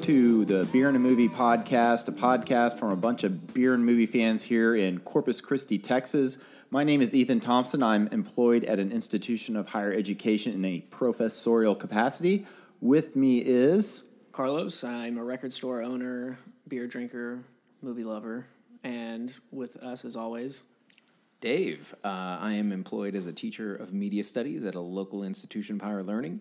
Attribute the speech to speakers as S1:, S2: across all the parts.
S1: Welcome to the Beer and a Movie podcast, a podcast from a bunch of beer and movie fans here in Corpus Christi, Texas. My name is Ethan Thompson. I'm employed at an institution of higher education in a professorial capacity. With me is
S2: Carlos. I'm a record store owner, beer drinker, movie lover, and with us, as always,
S3: Dave. Uh, I am employed as a teacher of media studies at a local institution of higher learning,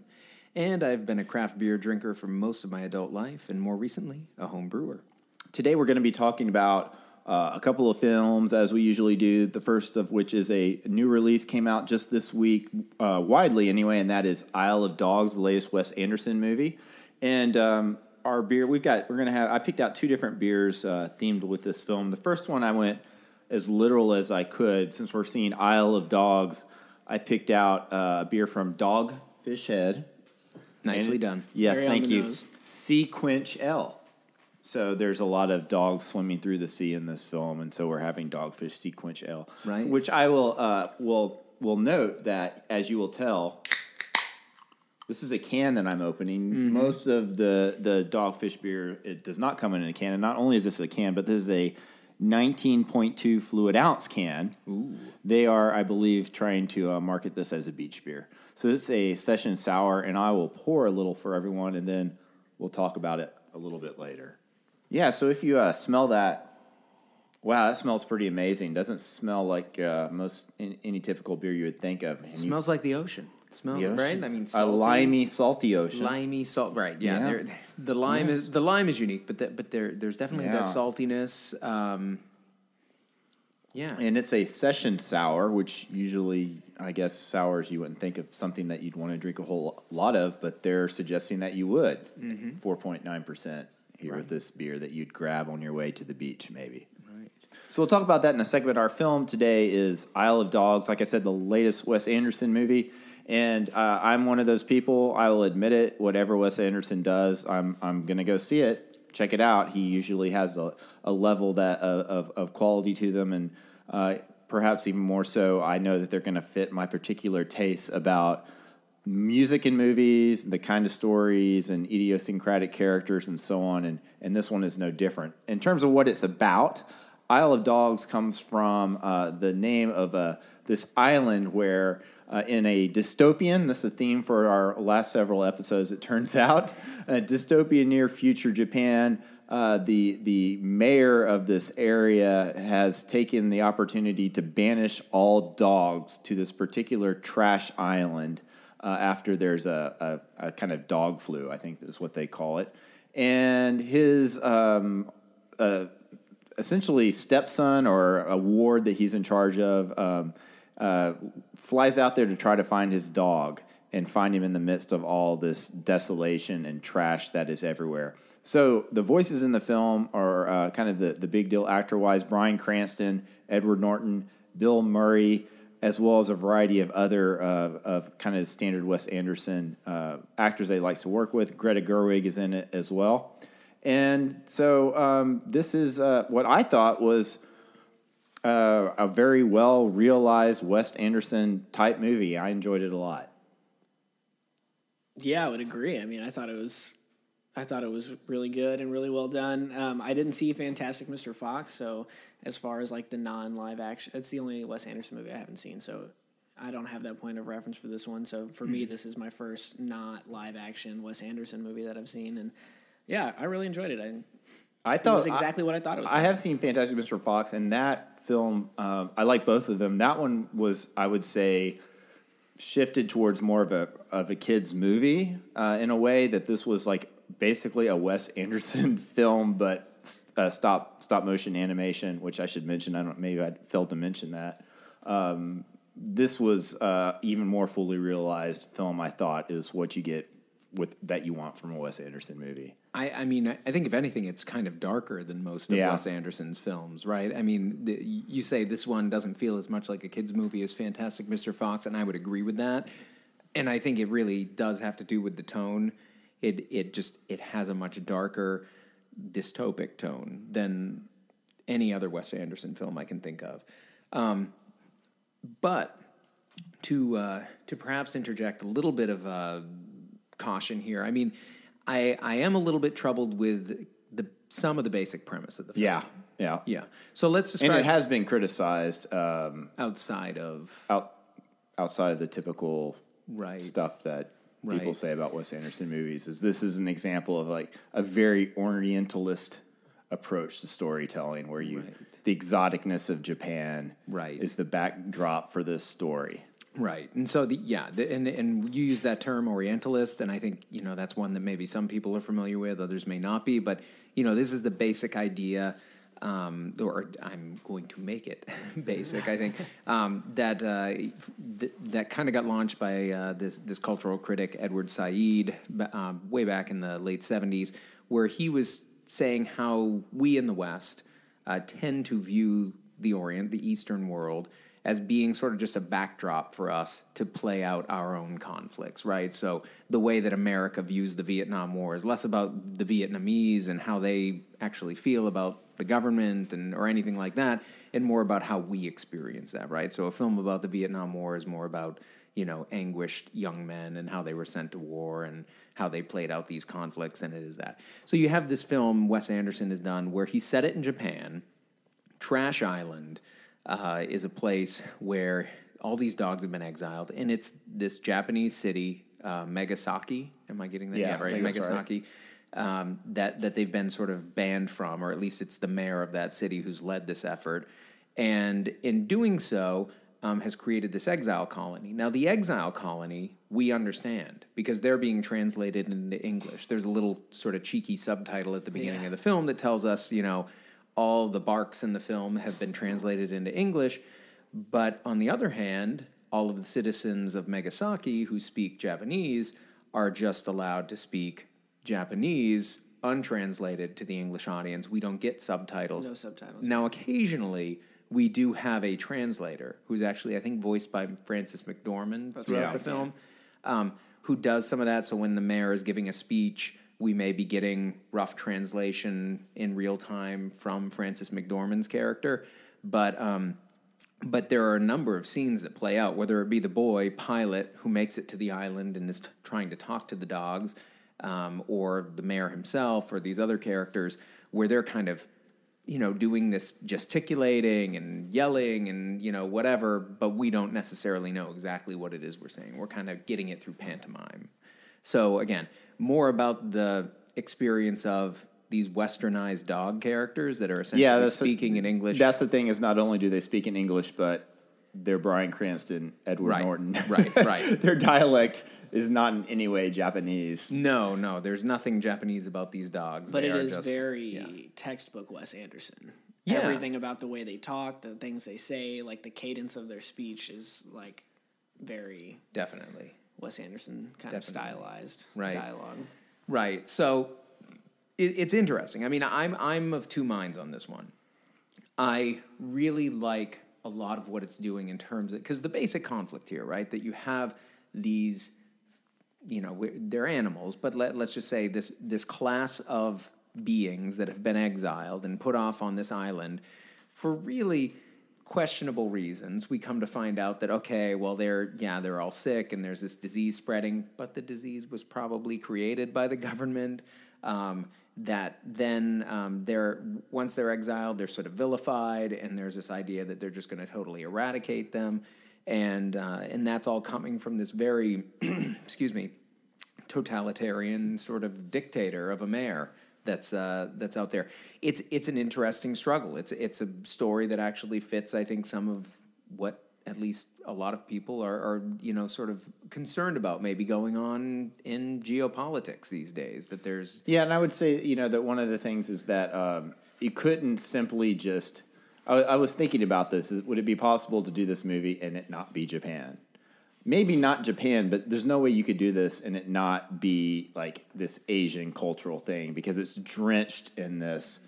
S3: and I've been a craft beer drinker for most of my adult life, and more recently, a home brewer.
S1: Today we're going to be talking about uh, a couple of films, as we usually do. The first of which is a new release, came out just this week, uh, widely anyway, and that is Isle of Dogs, the latest Wes Anderson movie. And um, our beer, we've got, we're going to have, I picked out two different beers uh, themed with this film. The first one I went as literal as I could. Since we're seeing Isle of Dogs, I picked out uh, a beer from Dogfish Head.
S3: Nicely
S1: And-
S3: done.
S1: Yes,
S2: Very
S1: thank you.
S2: nose.
S1: SeaQuench Ale. So there's a lot of dogs swimming through the sea in this film, and so we're having Dogfish SeaQuench Ale.
S3: Right.
S1: Which I will uh, will will note that as you will tell, this is a can that I'm opening.
S3: Mm-hmm.
S1: Most of the the Dogfish beer it does not come in a can, and not only is this a can, but this is a 19.2 fluid ounce can.
S3: Ooh.
S1: They are, I believe, trying to uh, market this as a beach beer. So it's a session sour, and I will pour a little for everyone, and then we'll talk about it a little bit later. Yeah. So if you uh, smell that, wow, that smells pretty amazing. Doesn't smell like uh, most in, any typical beer you would think of. And you-
S3: Smells like the ocean. Smells
S1: the ocean.
S3: right. I mean,
S1: a
S3: salty,
S1: limey, salty ocean.
S3: limey salt. Right. Yeah.
S1: Yeah.
S3: The lime
S1: Yes.
S3: is the lime is unique, but that, but there there's definitely that saltiness. Um, yeah.
S1: And it's a session sour, which usually, I guess, sours you wouldn't think of something that you'd want to drink a whole lot of, but they're suggesting that you would. 4.9% here with this beer that you'd grab on your way to the beach, maybe.
S3: Right.
S1: So we'll talk about that in a second. But our film today is Isle of Dogs. Like I said, the latest Wes Anderson movie. And uh, I'm one of those people. I will admit it. Whatever Wes Anderson does, I'm I'm gonna go see it. Check it out. He usually has a, a level that of, of, quality to them, and uh, perhaps even more so. I know that they're gonna fit my particular tastes about music and movies, the kind of stories and idiosyncratic characters and so on. And, and this one is no different. In terms of what it's about, Isle of Dogs comes from uh, the name of uh, this island where, uh, in a dystopian, this is a theme for our last several episodes, it turns out, a dystopian near future Japan. Uh, the the mayor of this area has taken the opportunity to banish all dogs to this particular trash island uh, after there's a, a, a kind of dog flu, I think is what they call it. And his um, uh, essentially stepson or a ward that he's in charge of um, uh, flies out there to try to find his dog and find him in the midst of all this desolation and trash that is everywhere. So the voices in the film are uh, kind of the, the big deal actor wise Bryan Cranston, Edward Norton, Bill Murray, as well as a variety of other uh, of kind of standard Wes Anderson uh, actors that he likes to work with. Greta Gerwig is in it as well. And so um, this is uh, what I thought was uh, a very well realized Wes Anderson type movie. I enjoyed it a lot.
S2: yeah, I would agree. I mean, I thought it was, I thought it was really good and really well done. Um, I didn't see Fantastic Mr. Fox, so as far as like the non-live action, it's the only Wes Anderson movie I haven't seen. So I don't have that point of reference for this one. So for me, this is my first not live action Wes Anderson movie that I've seen, and yeah, I really enjoyed it. I,
S1: I
S2: it
S1: thought
S2: was exactly what I thought it was.
S1: I have seen Fantastic Mr. Fox, and that film, um, I like both of them. That one was, I would say, shifted towards more of a of a kids movie uh, in a way that this was like basically a Wes Anderson film, but uh, stop stop motion animation, which I should mention. I don't maybe I failed to mention that. Um, this was uh, even more fully realized film. I thought is what you get with that you want from a Wes Anderson movie.
S3: I, I mean, I think if anything, it's kind of darker than most of
S1: Yeah.
S3: Wes Anderson's films, right? I mean, the, you say this one doesn't feel as much like a kids' movie as Fantastic Mr. Fox, and I would agree with that. And I think it really does have to do with the tone. It it just it has a much darker, dystopic tone than any other Wes Anderson film I can think of. Um, but to uh, to perhaps interject a little bit of uh, caution here, I mean, I I am a little bit troubled with the some of the basic premise of the film.
S1: Yeah, yeah,
S3: Yeah. So let's describe.
S1: And it has been criticized um,
S3: outside of
S1: out outside of the typical
S3: Right.
S1: stuff that people
S3: Right.
S1: say about Wes Anderson movies. Is this is an example of like a very Orientalist approach to storytelling, where you
S3: Right.
S1: the exoticness of Japan
S3: Right.
S1: is the backdrop for this story.
S3: Right, and so the yeah, the, and and you use that term Orientalist, and I think you know that's one that maybe some people are familiar with, others may not be, but you know this is the basic idea, um, or I'm going to make it basic. I think um, that uh, th- that kind of got launched by uh, this this cultural critic Edward Said um, way back in the late '70s, where he was saying how we in the West uh, tend to view the Orient, the Eastern world, as being sort of just a backdrop for us to play out our own conflicts, right? So the way that America views the Vietnam War is less about the Vietnamese and how they actually feel about the government and or anything like that, and more about how we experience that, right? So a film about the Vietnam War is more about you know anguished young men and how they were sent to war and how they played out these conflicts, and it is that. So you have this film Wes Anderson has done where he set it in Japan. Trash Island uh, is a place where all these dogs have been exiled, and it's this Japanese city, uh, Megasaki. Am I getting that?
S1: Yeah,
S3: right.
S1: That's right.
S3: Megasaki. Um, that that they've been sort of banned from, or at least it's the mayor of that city who's led this effort, and in doing so, um, has created this exile colony. Now, the exile colony we understand because they're being translated into English. There's a little sort of cheeky subtitle at the beginning
S2: Yeah.
S3: of the film that tells us, you know, all the barks in the film have been translated into English. But on the other hand, all of the citizens of Megasaki who speak Japanese are just allowed to speak Japanese untranslated to the English audience. We don't get subtitles.
S2: No subtitles.
S3: Now, occasionally, we do have a translator who's actually, I think, voiced by Frances McDormand throughout
S1: right.
S3: the film, um, who does some of that. So when the mayor is giving a speech, we may be getting rough translation in real time from Frances McDormand's character. But um, but there are a number of scenes that play out, whether it be the boy pilot who makes it to the island and is t- trying to talk to the dogs, um, or the mayor himself, or these other characters, where they're kind of, you know, doing this gesticulating and yelling and you know whatever, but we don't necessarily know exactly what it is we're saying. We're kind of getting it through pantomime. So again, more about the experience of these westernized dog characters that are essentially
S1: Yeah, that's the-
S3: speaking in English.
S1: That's the thing is not only do they speak in English, but they're Bryan Cranston, Edward
S3: Right,
S1: Norton.
S3: right, right.
S1: Their dialect is not in any way Japanese.
S3: No, no, there's nothing Japanese about these dogs.
S2: But
S3: They
S2: it
S3: are
S2: is
S3: just-
S2: very
S3: yeah.
S2: textbook Wes Anderson.
S3: Yeah.
S2: Everything about the way they talk, the things they say, like the cadence of their speech is like very
S3: definitely
S2: Wes Anderson kind
S3: Definitely.
S2: of stylized
S3: Right.
S2: dialogue.
S3: right. So it, it's interesting. I mean, I'm I'm of two minds on this one. I really like a lot of what it's doing in terms of because the basic conflict here, right? That you have these, you know, they're animals, but let, let's just say this this class of beings that have been exiled and put off on this island for really questionable reasons. We come to find out that okay, well, they're yeah, they're all sick and there's this disease spreading, but the disease was probably created by the government. Um, that then um, they're once they're exiled, they're sort of vilified, and there's this idea that they're just going to totally eradicate them, and uh, and that's all coming from this very, excuse me, totalitarian sort of dictator of a mayor that's uh, that's out there. It's it's an interesting struggle. It's it's a story that actually fits, I think, some of what at least a lot of people are, are you know sort of concerned about maybe going on in geopolitics these days. That there's
S1: Yeah, and I would say you know that one of the things is that um, you couldn't simply just. I, I was thinking about this. Is, would it be possible to do this movie and it not be Japan? Maybe not Japan, but there's no way you could do this and it not be like this Asian cultural thing because it's drenched in this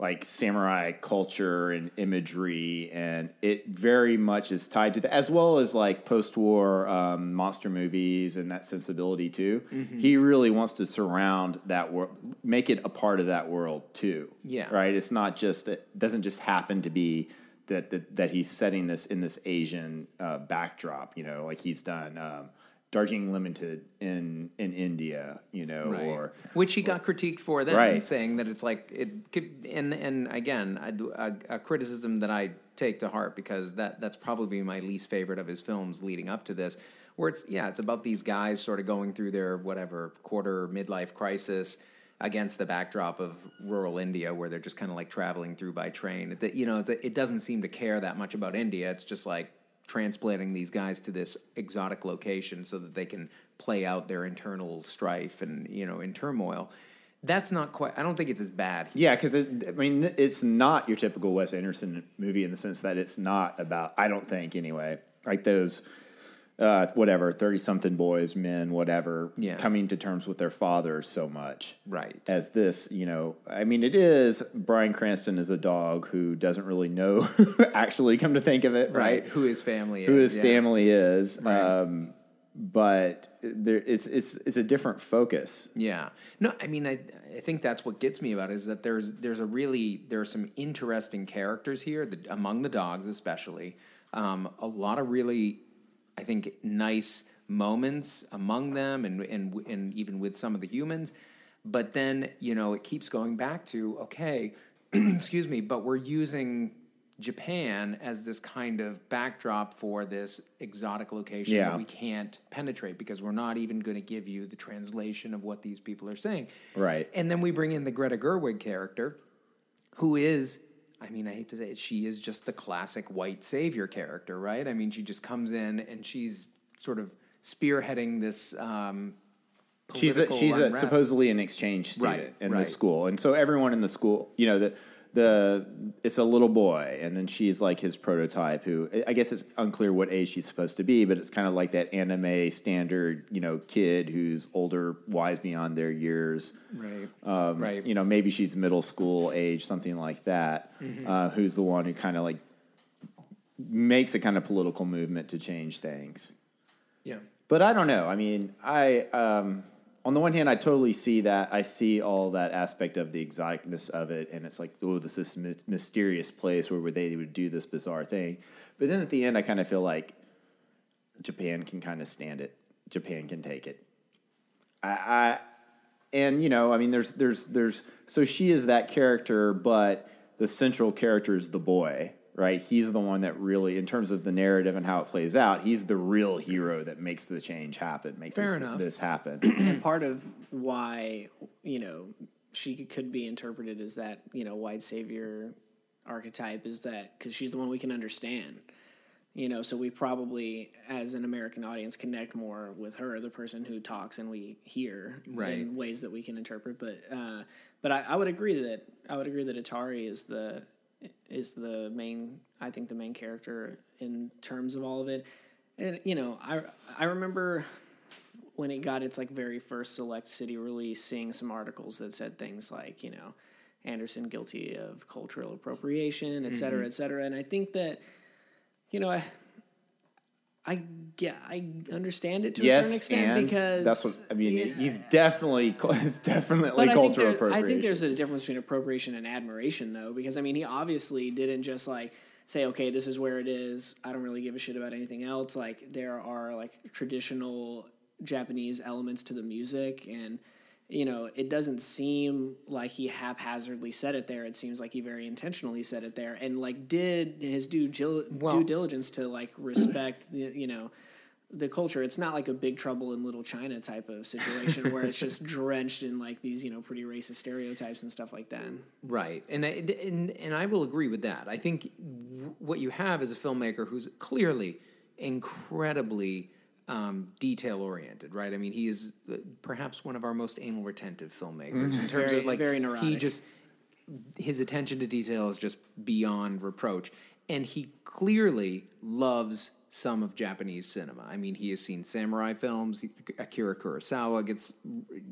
S1: like samurai culture and imagery, and it very much is tied to that, as well as like post-war um, monster movies and that sensibility too. He really wants to surround that world, make it a part of that world too.
S3: Yeah.
S1: right. It's not just it doesn't just happen to be that that, that he's setting this in this Asian uh, backdrop. You know, like he's done. Um, Darjeeling Limited in in India, you know,
S3: Right.
S1: or
S3: which he got critiqued for then,
S1: Right.
S3: saying that it's like it could. And and again, I a, a criticism that I take to heart because that that's probably my least favorite of his films leading up to this. Where it's yeah, it's about these guys sort of going through their whatever quarter midlife crisis against the backdrop of rural India, where they're just kind of like traveling through by train. It, you know, it doesn't seem to care that much about India. It's just like transplanting these guys to this exotic location so that they can play out their internal strife and you know in turmoil. That's not quite. I don't think it's as bad.
S1: Yeah, because I mean, it's not your typical Wes Anderson movie in the sense that it's not about. I don't think anyway, like those, uh, whatever, thirty something boys, men, whatever,
S3: Yeah.
S1: coming to terms with their fathers so much,
S3: Right.
S1: As this, you know, I mean, it is Bryan Cranston is a dog who doesn't really know. actually, come to think of it, right?
S3: Who his family
S1: Who
S3: is.
S1: Who his
S3: yeah.
S1: family is,
S3: Right.
S1: um, but there, it's it's it's a different focus.
S3: Yeah. No, I mean, I, I think that's what gets me about it is that there's there's a really there are some interesting characters here the, among the dogs, especially. Um, a lot of really, I think, nice moments among them, and and and even with some of the humans. But then you know it keeps going back to okay, excuse me, but we're using Japan as this kind of backdrop for this exotic location
S1: Yeah.
S3: that we can't penetrate because we're not even going to give you the translation of what these people are saying.
S1: Right.
S3: And then we bring in the Greta Gerwig character, who is, I mean, I hate to say it, she is just the classic white savior character, right? I mean, she just comes in and she's sort of spearheading this. Um,
S1: she's a, she's a, supposedly an exchange student
S3: Right,
S1: in
S3: right.
S1: the school, and so everyone in the school, you know, the the it's a little boy, and then she's like his prototype. Who I guess it's unclear what age she's supposed to be, but it's kind of like that anime standard, you know, kid who's older, wise beyond their years.
S3: right,
S1: Um,
S3: right.
S1: You know, maybe she's middle school age, something like that.
S3: Mm-hmm.
S1: Uh, who's the one who kind of like makes a kind of political movement to change things.
S3: yeah.
S1: But I don't know. I mean, I um, on the one hand, I totally see that. I see all that aspect of the exoticness of it, and it's like, oh, this is my- mysterious place where they would do this bizarre thing. But then at the end, I kind of feel like Japan can kind of stand it. Japan can take it. I, I and you know, I mean, there's there's there's so she is that character, but the central character is the boy, right? He's the one that really, in terms of the narrative and how it plays out, he's the real hero that makes the change happen, makes
S3: Fair
S1: this,
S3: enough.
S1: this happen.
S2: and part of why you know she could- could be interpreted as that you know white savior archetype is that because she's the one we can understand you know so we probably as an american audience connect more with her the person who talks and we hear
S3: Right.
S2: in ways that we can interpret but uh, but I, I would agree that i would agree that atari is the is the main i think the main character in terms of all of it and you know i i remember when it got its like very first select city release, seeing some articles that said things like, you know, Anderson guilty of cultural appropriation, et cetera, mm-hmm. et cetera. And I think that, you know, I, I yeah, I understand it to a certain extent because
S1: that's what I mean.
S2: yeah.
S1: He's definitely it's definitely
S2: But
S1: cultural
S2: there, I think there's a difference between appropriation and admiration, though, because I mean, he obviously didn't just like say, "Okay, this is where it is. I don't really give a shit about anything else." Like there are like traditional Japanese elements to the music, and you know, it doesn't seem like he haphazardly said it there. It seems like he very intentionally said it there, and like did his due gil-
S3: Well-
S2: due diligence to like respect, the, you know the culture. It's not like a Big Trouble in Little China type of situation where it's just drenched in like these you know pretty racist stereotypes and stuff like that.
S3: Right, and I, and and I will agree with that. I think w- what you have is a filmmaker who's clearly incredibly um, detail oriented. Right, I mean, he is uh, perhaps one of our most anal retentive filmmakers in terms
S2: Very-
S3: of like
S2: very
S3: he just his attention to detail is just beyond reproach, and he clearly loves some of Japanese cinema. I mean, he has seen samurai films. Akira Kurosawa gets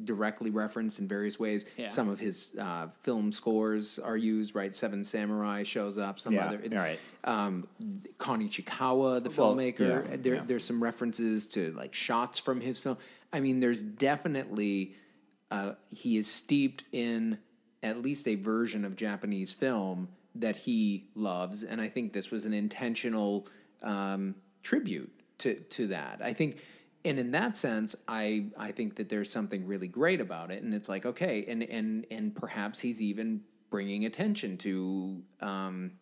S3: directly referenced in various ways.
S2: Yeah.
S3: Some of his uh, film scores are used. Right, Seven Samurai shows up. Some
S1: Yeah,
S3: other,
S1: right.
S3: Um, Kon Ichikawa, the
S1: Well,
S3: filmmaker.
S1: yeah,
S3: there, there's some references to like shots from his film. I mean, there's definitely uh, he is steeped in at least a version of Japanese film that he loves, and I think this was an intentional um, tribute to to that. I think and in that sense, I I think that there's something really great about it, and it's like okay, and and and perhaps he's even bringing attention to um,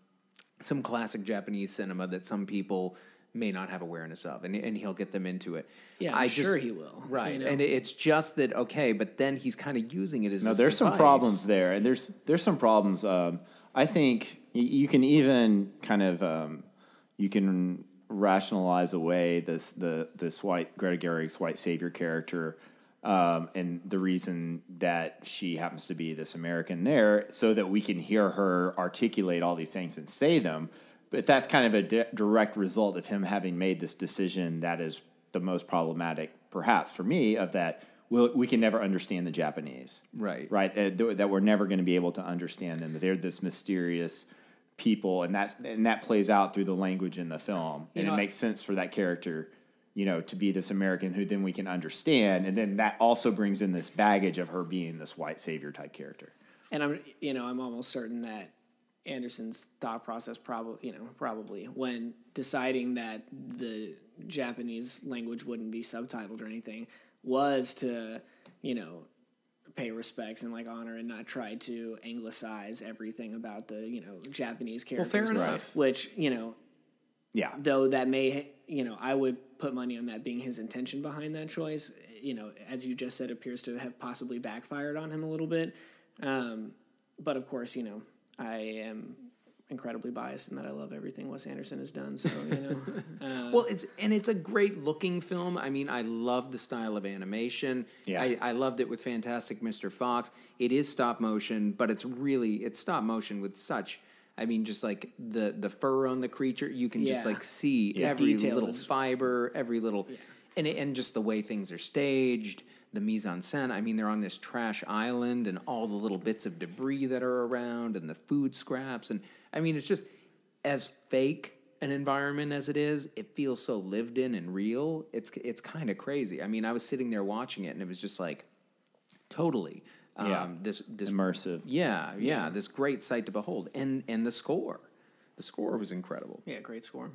S3: some classic Japanese cinema that some people may not have awareness of, and and he'll get them into it.
S2: Yeah, I'm sure he will,
S3: Right,
S2: you know?
S3: and it's just that okay, but then he's kind of using it as
S1: No,
S3: this
S1: there's some problems there, and there's there's some problems. Um, I think you can even kind of um, you can rationalize away this the this white Greta Gerwig's white savior character, um, and the reason that she happens to be this American there, so that we can hear her articulate all these things and say them. But that's kind of a di- direct result of him having made this decision that is the most problematic, perhaps for me, of that. We'll, we can never understand the Japanese
S3: Right.
S1: right? That, that we're never going to be able to understand them. They're this mysterious people, and that's and that plays out through the language in the film,
S2: You
S1: and
S2: know,
S1: it makes sense for that character, you know, to be this American who then we can understand, and then that also brings in this baggage of her being this white savior type character.
S2: and I'm you know I'm almost certain that Anderson's thought process probably you know probably when deciding that the Japanese language wouldn't be subtitled or anything was to you know pay respects and like honor and not try to anglicize everything about the you know Japanese characters.
S3: fair enough.
S2: Which you know
S1: Yeah,
S2: though that may you know i would put money on that being his intention behind that choice you know as you just said appears to have possibly backfired on him a little bit um, but of course you know i am incredibly biased in that i love everything wes anderson has done so you know uh,
S3: Well, it's and it's a great looking film. I mean, I love the style of animation.
S1: Yeah.
S3: I, I loved it with Fantastic Mr. Fox. It is stop motion, but it's really it's stop motion with such. I mean, just like the the fur on the creature, you can just like see
S2: Yeah.
S3: every little
S2: is-
S3: fiber, every little, and and just the way things are staged, the mise en scène. I mean, they're on this trash island, and all the little bits of debris that are around, and the food scraps, and I mean, it's just as fake an environment as it is, it feels so lived in and real. It's it's kind of crazy. I mean, I was sitting there watching it, and it was just like totally um,
S1: Yeah.
S3: this this
S1: immersive.
S3: yeah, yeah, this great sight to behold, and and the score, the score was incredible.
S2: yeah great score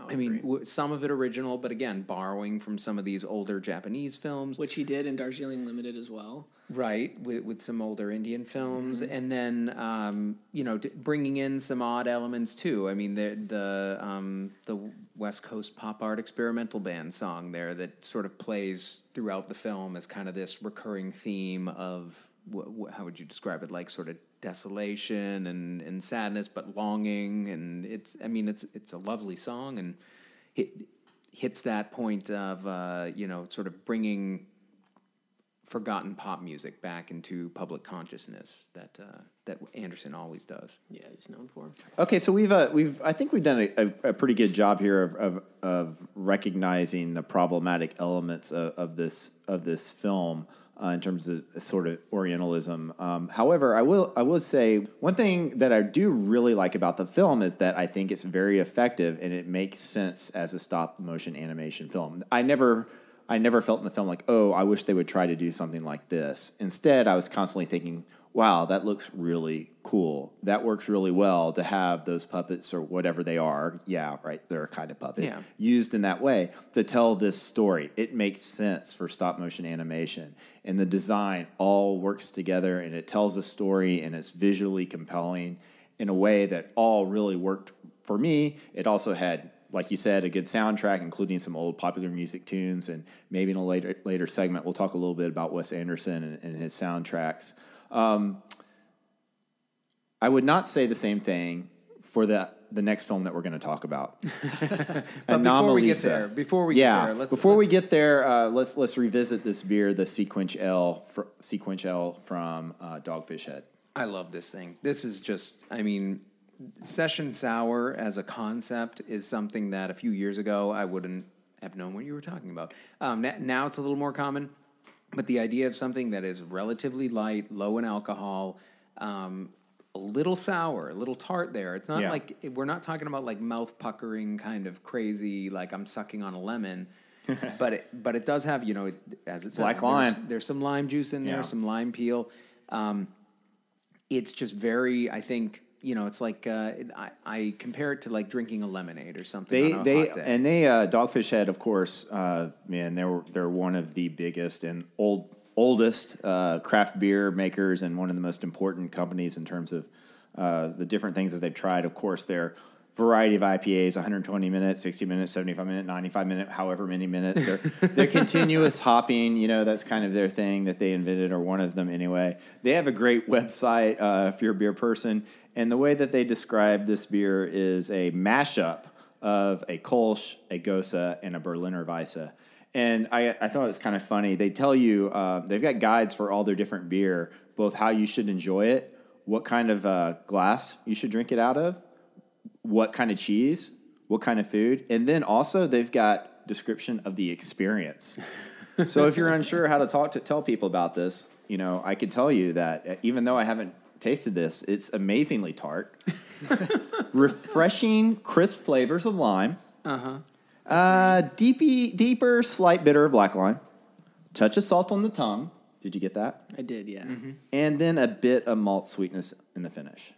S2: I'll
S3: I mean, w- some of it original, but again, borrowing from some of these older Japanese films,
S2: which he did in darjeeling limited as well
S3: right? With with some older Indian films,
S2: Mm-hmm.
S3: and then um, you know, d- bringing in some odd elements too. I mean, the the um, the West Coast pop art experimental band song there that sort of plays throughout the film as kind of this recurring theme of wh- wh- how would you describe it? Like sort of desolation and, and sadness, but longing, and it's. I mean, it's it's a lovely song and. It, hits that point of uh, you know sort of bringing forgotten pop music back into public consciousness that uh, that Anderson always does.
S2: yeah he's known for
S1: Okay, so we've uh, we've I think we've done a, a, a pretty good job here of, of of recognizing the problematic elements of, of this of this film uh, in terms of sort of Orientalism. Um, however, I will I will say one thing that I do really like about the film is that I think it's very effective and it makes sense as a stop motion animation film. I never. I never felt in the film like, oh, I wish they would try to do something like this. Instead, I was constantly thinking, wow, that looks really cool. That works really well to have those puppets or whatever they are. Yeah, right. They're a kind of puppet
S3: Yeah.
S1: used in that way to tell this story. It makes sense for stop motion animation. And the design all works together and it tells a story and it's visually compelling in a way that all really worked for me. It also had like you said, a good soundtrack, including some old popular music tunes, and maybe in a later later segment we'll talk a little bit about Wes Anderson and, and his soundtracks. Um, I would not say the same thing for the the next film that we're going to talk about.
S3: But before we get there, before we
S1: yeah,
S3: get there, let's
S1: before we
S3: let's-
S1: get there, uh, let's let's revisit this beer, the SeaQuench Ale, fr- SeaQuench Ale from uh, Dogfish Head.
S3: I love this thing. This is just, I mean, session sour as a concept is something that a few years ago I wouldn't have known what you were talking about. Um, now it's a little more common, but the idea of something that is relatively light, low in alcohol, um, a little sour, a little tart there. It's not
S1: Yeah.
S3: like we're not talking about like mouth puckering kind of crazy, like I'm sucking on a lemon. but it, but it does have you know as it says
S1: Black
S3: there's-
S1: lime.
S3: There's, some lime juice in there,
S1: Yeah.
S3: some lime peel. Um, it's just very i think you know, it's like uh, I, I compare it to like drinking a lemonade or something.
S1: They they and they uh, Dogfish Head, of course. Uh, man, they're they're one of the biggest and old oldest uh, craft beer makers and one of the most important companies in terms of uh, the different things that they've tried. Of course, their variety of IPAs: 120 minutes, 60 minutes, 75 minute, 95 minute, however many minutes. They're they're continuous hopping. You know, that's kind of their thing that they invented, or one of them anyway. They have a great website uh, if you're a beer person, and the way that they describe this beer is a mashup of a Kolsch, a Gose, and a Berliner Weisse. And I, I thought it was kind of funny. They tell you uh, they've got guides for all their different beer, both how you should enjoy it, what kind of uh, glass you should drink it out of, what kind of cheese, what kind of food, and then also they've got description of the experience. so if you're unsure how to talk to tell people about this, you know, I can tell you that uh, even though I haven't tasted this, it's amazingly tart, refreshing, crisp flavors of lime. Uh, huh, deepy, deeper, slight bitter of black lime. Touch of salt on the tongue. Did you get that?
S2: I did, yeah.
S1: And then a bit of malt sweetness in the finish.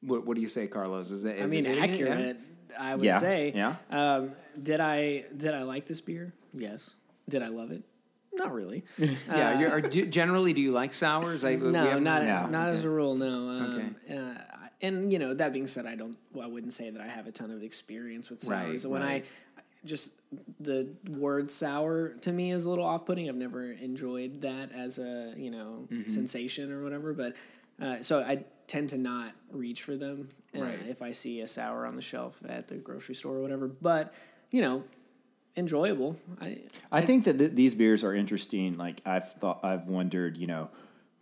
S3: What, what do you say, Carlos? Is that
S2: I mean,
S3: it hitting it? Yeah?
S2: accurate. I would
S1: Yeah,
S2: say.
S1: yeah.
S2: Um, did I did I like this beer? Yes. Did I love it? Not really.
S3: Yeah, you're, are, do, generally, do you like sours? I,
S2: no,
S3: haven't-
S2: not
S1: No.
S2: not as a rule. No. Um,
S3: Okay.
S2: Uh, and you know, that being said, I don't. Well, I wouldn't say that I have a ton of experience with
S3: Right,
S2: sours. when
S3: right.
S2: I just the word sour to me is a little off-putting. I've never enjoyed that as a you know
S3: Mm-hmm.
S2: sensation or whatever. But uh, so I tend to not reach for them uh,
S3: Right.
S2: if I see a sour on the shelf at the grocery store or whatever. But you know, enjoyable. I
S1: I think that th- these beers are interesting. Like I've thought, I've wondered, you know,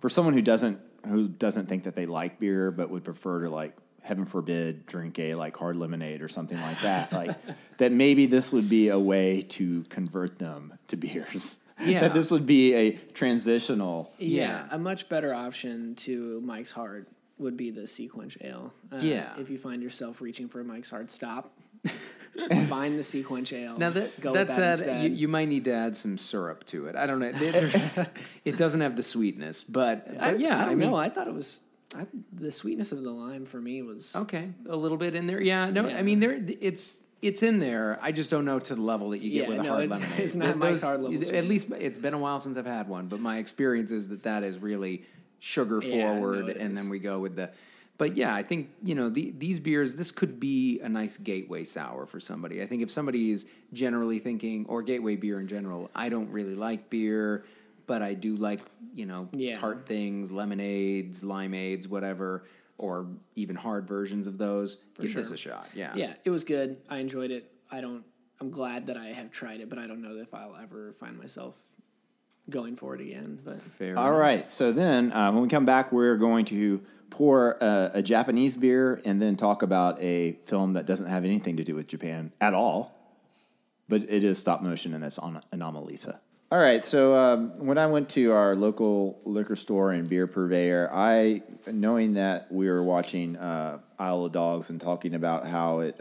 S1: for someone who doesn't who doesn't think that they like beer, but would prefer to like, heaven forbid, drink a like hard lemonade or something like that. like that, maybe this would be a way to convert them to beers.
S3: Yeah.
S1: that this would be a transitional.
S2: Yeah,
S3: Yeah.
S2: a much better option to Mike's Hard would be the SeaQuench Ale. Uh,
S3: Yeah.
S2: If you find yourself reaching for a Mike's Hard, stop. find the SeaQuench Ale.
S3: Now that
S2: go
S3: that said, you, you might need to add some syrup to it. I don't know. It, doesn't have the sweetness, but, but
S2: I,
S3: yeah,
S2: I
S3: I,
S2: don't
S3: mean,
S2: know. I thought it was I, the sweetness of the lime for me was
S3: okay, a little bit in there. Yeah, no,
S2: Yeah.
S3: I mean, there it's it's in there. I just don't know to the level that you get
S2: Yeah,
S3: with a
S2: no,
S3: hard
S2: it's-
S3: lemonade.
S2: it's not
S3: Th-
S2: Mike's Hard level
S3: At least it's been a while since I've had one, but my experience is that that is really sugar forward,
S2: it
S3: and then we go with the. But yeah, I think you know the, these beers. This could be a nice gateway sour for somebody. I think if somebody is generally thinking, or gateway beer in general, I don't really like beer, but I do like you know
S2: Yeah.
S3: tart things, lemonades, limeades, whatever, or even hard versions of those. Give this
S2: sure.
S3: a shot. Yeah,
S2: yeah, it was good. I enjoyed it. I don't. I'm glad that I have tried it, but I don't know if I'll ever find myself going for it again. But
S3: Fair
S1: All
S3: enough.
S1: right. So then, uh, when we come back, we're going to pour a, a Japanese beer and then talk about a film that doesn't have anything to do with Japan at all, but it is stop motion and it's on Anomalisa. All right. So um, when I went to our local liquor store and beer purveyor, I knowing that we were watching uh, Isle of Dogs and talking about how it.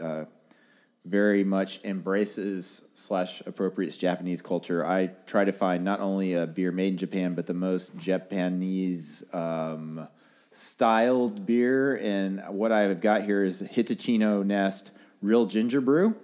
S1: Very much embraces slash appropriates Japanese culture. I try to find not only a beer made in Japan, but the most Japanese um, styled beer. And what I've got here is Hitachino Nest Real Ginger Brew.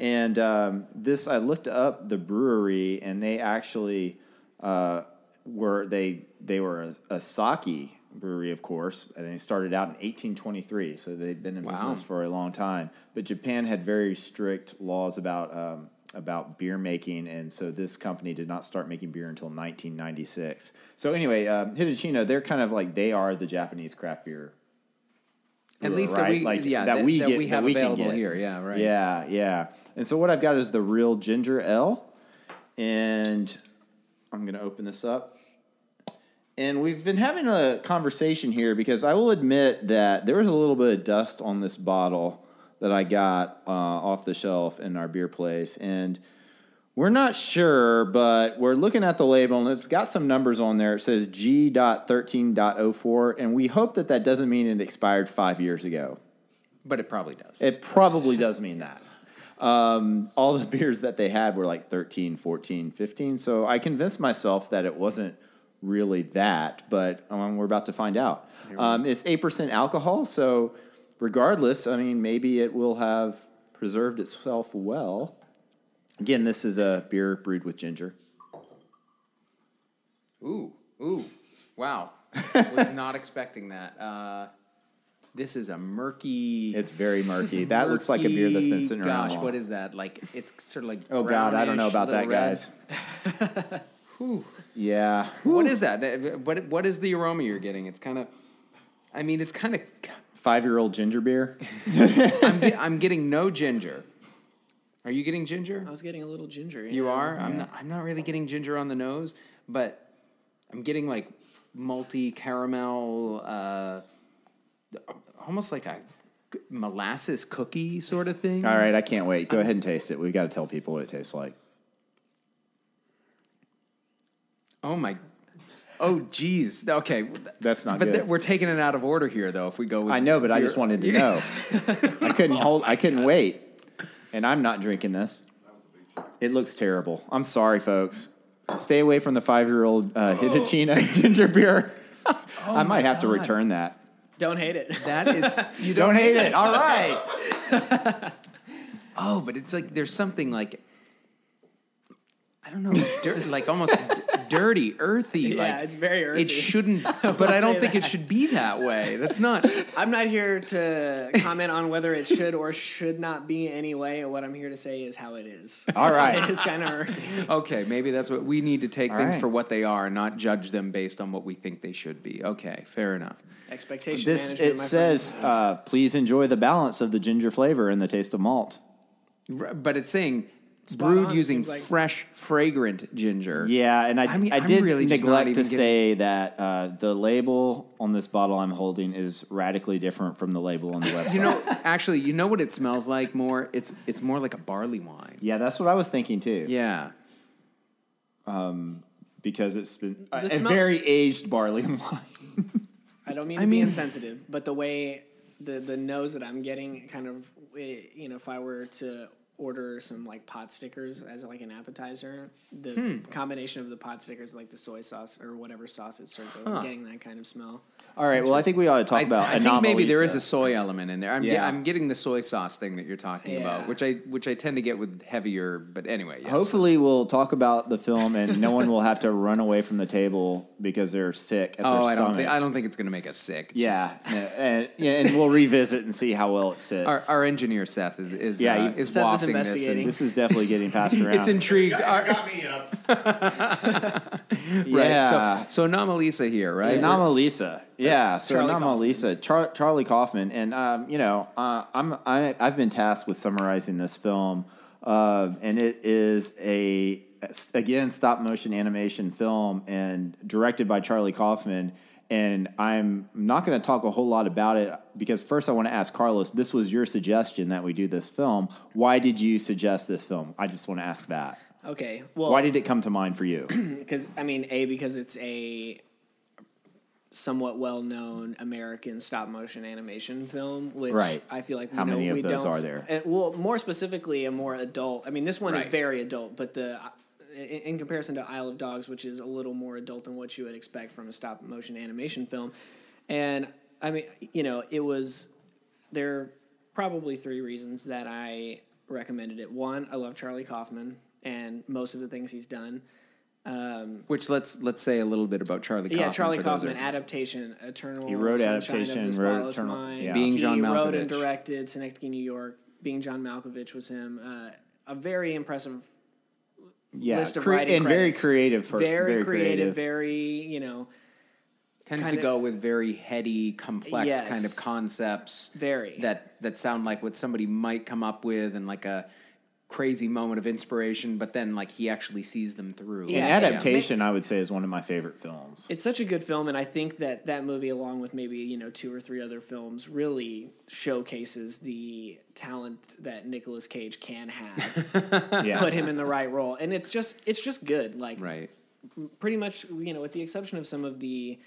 S1: And um, this, I looked up the brewery, and they actually uh, were they they were a, a sake brewery, of course, and they started out in 1823, so they've been in
S3: Wow.
S1: business for a long time. But Japan had very strict laws about um, about beer making, and so this company did not start making beer until 1996. So anyway, um, Hitachino, they're kind of like they are the Japanese craft beer.
S3: At
S1: brewer,
S3: least that we-
S1: like,
S3: yeah,
S1: that,
S3: that-
S1: we
S3: that
S1: get
S3: we
S1: that
S3: have
S1: we can
S3: available
S1: get.
S3: here. Yeah, right.
S1: Yeah, yeah. And so what I've got is the real ginger ale, and I'm going to open this up. And we've been having a conversation here because I will admit that there was a little bit of dust on this bottle that I got uh, off the shelf in our beer place. And we're not sure, but we're looking at the label and it's got some numbers on there. It says G.13.04, and we hope that that doesn't mean it expired five years ago.
S3: but it probably does.
S1: It probably does mean that. Um, all the beers that they had were like 13, 14, 15. So I convinced myself that it wasn't really that, but um, we're about to find out. Um, it's eight percent alcohol, so regardless, I mean, maybe it will have preserved itself well. Again, this is a beer brewed with ginger.
S3: Ooh, ooh, wow! Was not expecting that. Uh, this is a murky.
S1: It's very murky. That looks like a beer that's been sitting around.
S3: Gosh,
S1: long.
S3: what is that? Like it's sort of like.
S1: Oh God, I don't know about that,
S3: red.
S1: guys. Yeah.
S3: What is that? What what is the aroma you're getting? It's kind of. I mean, it's kind of.
S1: Five-year-old ginger beer.
S3: I'm, ge- I'm getting no ginger. Are you getting ginger?
S2: I was getting a little ginger.
S3: You
S2: yeah.
S3: are. I'm not. I'm not really getting ginger on the nose, but I'm getting like malty caramel, uh, almost like a molasses cookie sort of thing.
S1: All right, I can't wait. Go ahead and taste it. We've got to tell people what it tastes like.
S3: Oh my. Oh geez. Okay.
S1: That's not
S3: But
S1: good.
S3: th- we're taking it out of order here, though. If we go, with
S1: I know, but I just wanted to know. I couldn't hold. I couldn't wait, and I'm not drinking this. It looks terrible. I'm sorry, folks. Stay away from the five-year-old uh, Hitachino ginger beer. I might have to return that.
S2: Don't hate it.
S3: That is. You
S1: Don't hate it. All right.
S3: Oh, but it's like there's something like. I don't know, dir- like almost d- dirty, earthy.
S2: Yeah,
S3: like
S2: it's very earthy.
S3: It shouldn't, but I don't
S2: say
S3: think it should be that way. That's not.
S2: I'm not here to comment on whether it should or should not be anyway. What I'm here to say is how it is.
S1: All right.
S2: It's kind of earthy.
S3: Okay, maybe that's what we need to take
S1: All
S3: things
S1: right.
S3: for what they are, and not judge them based on what we think they should be. Okay, fair enough.
S2: Expectation
S1: This
S2: management.
S1: it
S2: my
S1: says, uh, "Please enjoy the balance of the ginger flavor and the taste of malt."
S3: But it's saying
S2: Spot
S3: brewed
S2: on,
S3: using
S2: like-
S3: fresh, fragrant ginger.
S1: Yeah, and I,
S3: I
S1: I,
S3: mean, I'm
S1: did
S3: really
S1: neglect to
S3: even getting-
S1: say that uh, the label on this bottle I'm holding is radically different from the label on the website.
S3: You know, actually, you know what it smells like more? It's it's more like a barley wine.
S1: yeah, that's what I was thinking too.
S3: Yeah.
S1: because it's been a,
S2: The
S1: a
S2: smell-
S1: very aged barley wine.
S2: I don't mean
S3: I
S2: to be
S3: mean-
S2: insensitive, but the way the the nose that I'm getting, kind of, you know, if I were to order some like pot stickers as like an appetizer, the
S3: Hmm.
S2: combination of the pot stickers, like the soy sauce or whatever sauce it's served I'm getting that kind of smell.
S1: All right, well, I think we ought to talk
S3: I,
S1: about.
S3: I think maybe there is a soy element in there. I'm, ge-
S1: Yeah.
S3: I'm getting the soy sauce thing that you're talking
S2: Yeah.
S3: about, which I which I tend to get with heavier. But anyway, yes.
S1: Hopefully, we'll talk about the film, and no one will have to run away from the table because they're sick. At
S3: Oh,
S1: their
S3: I don't think I don't think it's going to make us sick. It's
S1: Yeah, and, yeah, and we'll revisit and see how well it sits.
S3: our, our engineer Seth is is
S1: Yeah,
S3: uh, is
S2: Seth is
S3: wafting this. And
S1: this is definitely getting passed around.
S3: it's intrigued. Our-
S4: Got me up.
S3: right.
S1: Yeah.
S3: So so Anomalisa here, right?
S1: Anomalisa, yeah. Yeah, so
S2: Charlie
S1: Anomalisa, Char- Charlie Kaufman, and um, you know, uh, I'm I, I've been tasked with summarizing this film, uh, and it is a again stop motion animation film and directed by Charlie Kaufman. And I'm not going to talk a whole lot about it because first I want to ask Carlos. This was your suggestion that we do this film. Why did you suggest this film? I just want to ask that.
S2: Okay, well,
S1: Why did it come to mind for you?
S2: because I mean, a because it's a somewhat well known American stop motion animation film, which
S1: Right.
S2: I feel like we
S1: How
S2: know
S1: many of
S2: we
S1: those
S2: don't.
S1: are there?
S2: uh, well, more specifically, a more adult. I mean, this one is very adult, but the. In, in comparison to Isle of Dogs, which is a little more adult than what you would expect from a stop motion animation film, and I mean, you know, it was there are probably three reasons that I recommended it. One, I love Charlie Kaufman and most of the things he's done.
S3: Which let's let's say a little bit about Charlie. Kaufman
S2: Yeah, Charlie Kaufman,
S3: who-
S2: adaptation, Eternal.
S1: He wrote
S2: Sunshine
S1: adaptation,
S2: of the
S1: wrote Eternal-
S2: Mind.
S1: yeah.
S3: Being
S2: he
S3: John
S2: wrote and
S3: Malkovich.
S2: directed Synecdoche, New York. Being John Malkovich was him. Uh, a very impressive
S1: Yeah,
S2: list of
S1: cre-
S2: writing
S1: and very creative. per-
S2: very, creative, very you know,
S3: tends
S2: kinda-
S3: to go with very heady, complex
S2: Yes.
S3: kind of concepts.
S2: Very.
S3: that that sound like what somebody might come up with, and like a crazy moment of inspiration, but then like he actually sees them through.
S1: And
S2: Yeah,
S1: adaptation, I would say, is one of my favorite films.
S2: it's such a good film, and I think that that movie, along with maybe you know two or three other films, really showcases the talent that Nicolas Cage can have.
S1: Yeah,
S2: Put him in the right role, and it's just it's just good. Like
S3: Right.
S2: pretty much you know with the exception of some of the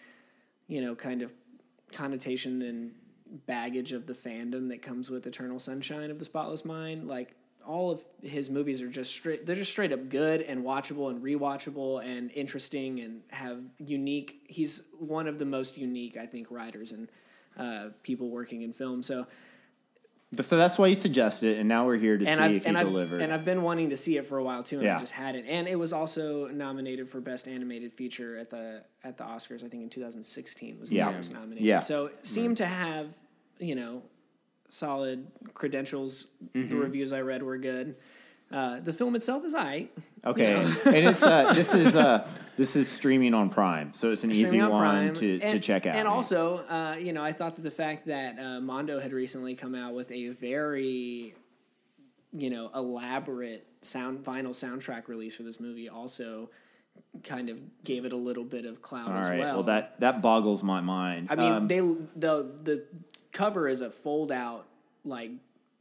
S2: you know kind of connotation and baggage of the fandom that comes with eternal sunshine of the spotless mind like all of his movies are just straight. They're just straight up good and watchable and rewatchable and interesting and have unique. He's one of the most unique, I think, writers and uh, people working in film. So
S1: So that's why you suggested it, and now we're here to see
S2: I've
S1: if
S2: I've,
S1: deliver.
S2: and I've been wanting to see it for a while too, and
S1: Yeah.
S2: I just hadn't. And it was also nominated for best animated feature at the at the Oscars. I think in 2016 was the
S1: Yeah.
S2: year it was nominated.
S1: Yeah.
S2: So it seemed to have you know solid credentials.
S1: Mm-hmm.
S2: The reviews I read were good. Uh, the film itself is I.
S1: Okay, and it's uh, this is uh, this is streaming on Prime, so it's an easy
S2: on
S1: one
S2: Prime.
S1: to, to check out.
S2: And also, uh, you know, I thought that the fact that uh, Mondo had recently come out with a very, you know, elaborate sound vinyl soundtrack release for this movie also kind of gave it a little bit of clout
S1: all
S2: as
S1: right,
S2: well.
S1: well that that boggles my mind.
S2: I mean,
S1: Um,
S2: they the the cover is a fold out like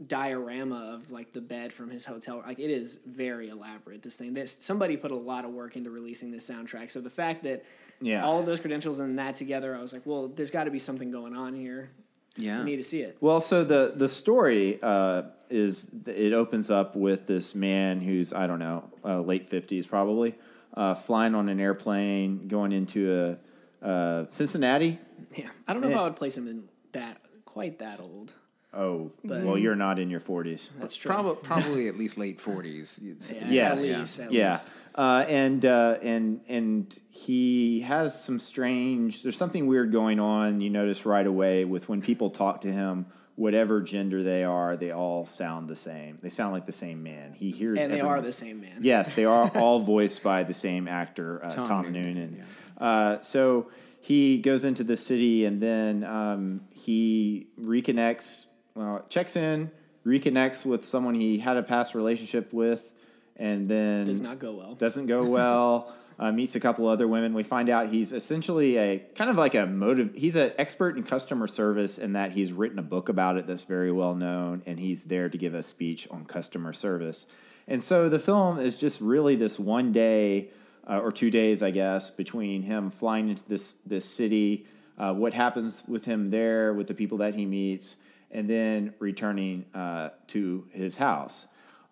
S2: diorama of like the bed from his hotel. Like it is very elaborate. This thing, this somebody put a lot of work into releasing this soundtrack. So the fact that
S1: Yeah.
S2: all of those credentials and that together, I was like, well, there's got to be something going on here.
S3: Yeah.
S2: I need to see it.
S1: Well, so the the story uh, is it opens up with this man who's I don't know uh, late fifties probably uh, flying on an airplane going into a uh, Cincinnati.
S2: Yeah, I don't know if I would place him in that quite that old.
S1: Oh,
S2: But-
S1: well, you're not in your forties.
S2: That's true.
S3: Probably, probably at least late forties.
S2: Yeah,
S1: Yes,
S2: at least, at
S1: yeah,
S2: least.
S1: Uh, and uh, and and he has some strange. There's something weird going on. You notice right away with when people talk to him. Whatever gender they are, they all sound the same. They sound like the same man. He hears,
S2: and they
S1: everyone-
S2: are the same man.
S1: Yes, they are all voiced by the same actor, uh, Tom,
S3: Tom
S1: Noonan.
S3: Noonan,
S1: Uh, so he goes into the city and then um, he reconnects, well, checks in, reconnects with someone he had a past relationship with, and then
S2: Does not go well.
S1: doesn't go well. Uh, meets a couple other women. We find out he's essentially a kind of like a motive. He's an expert in customer service in that he's written a book about it that's very well known, and he's there to give a speech on customer service. And so the film is just really this one day uh, or two days, I guess, between him flying into this this city, uh, what happens with him there, with the people that he meets, and then returning uh, to his house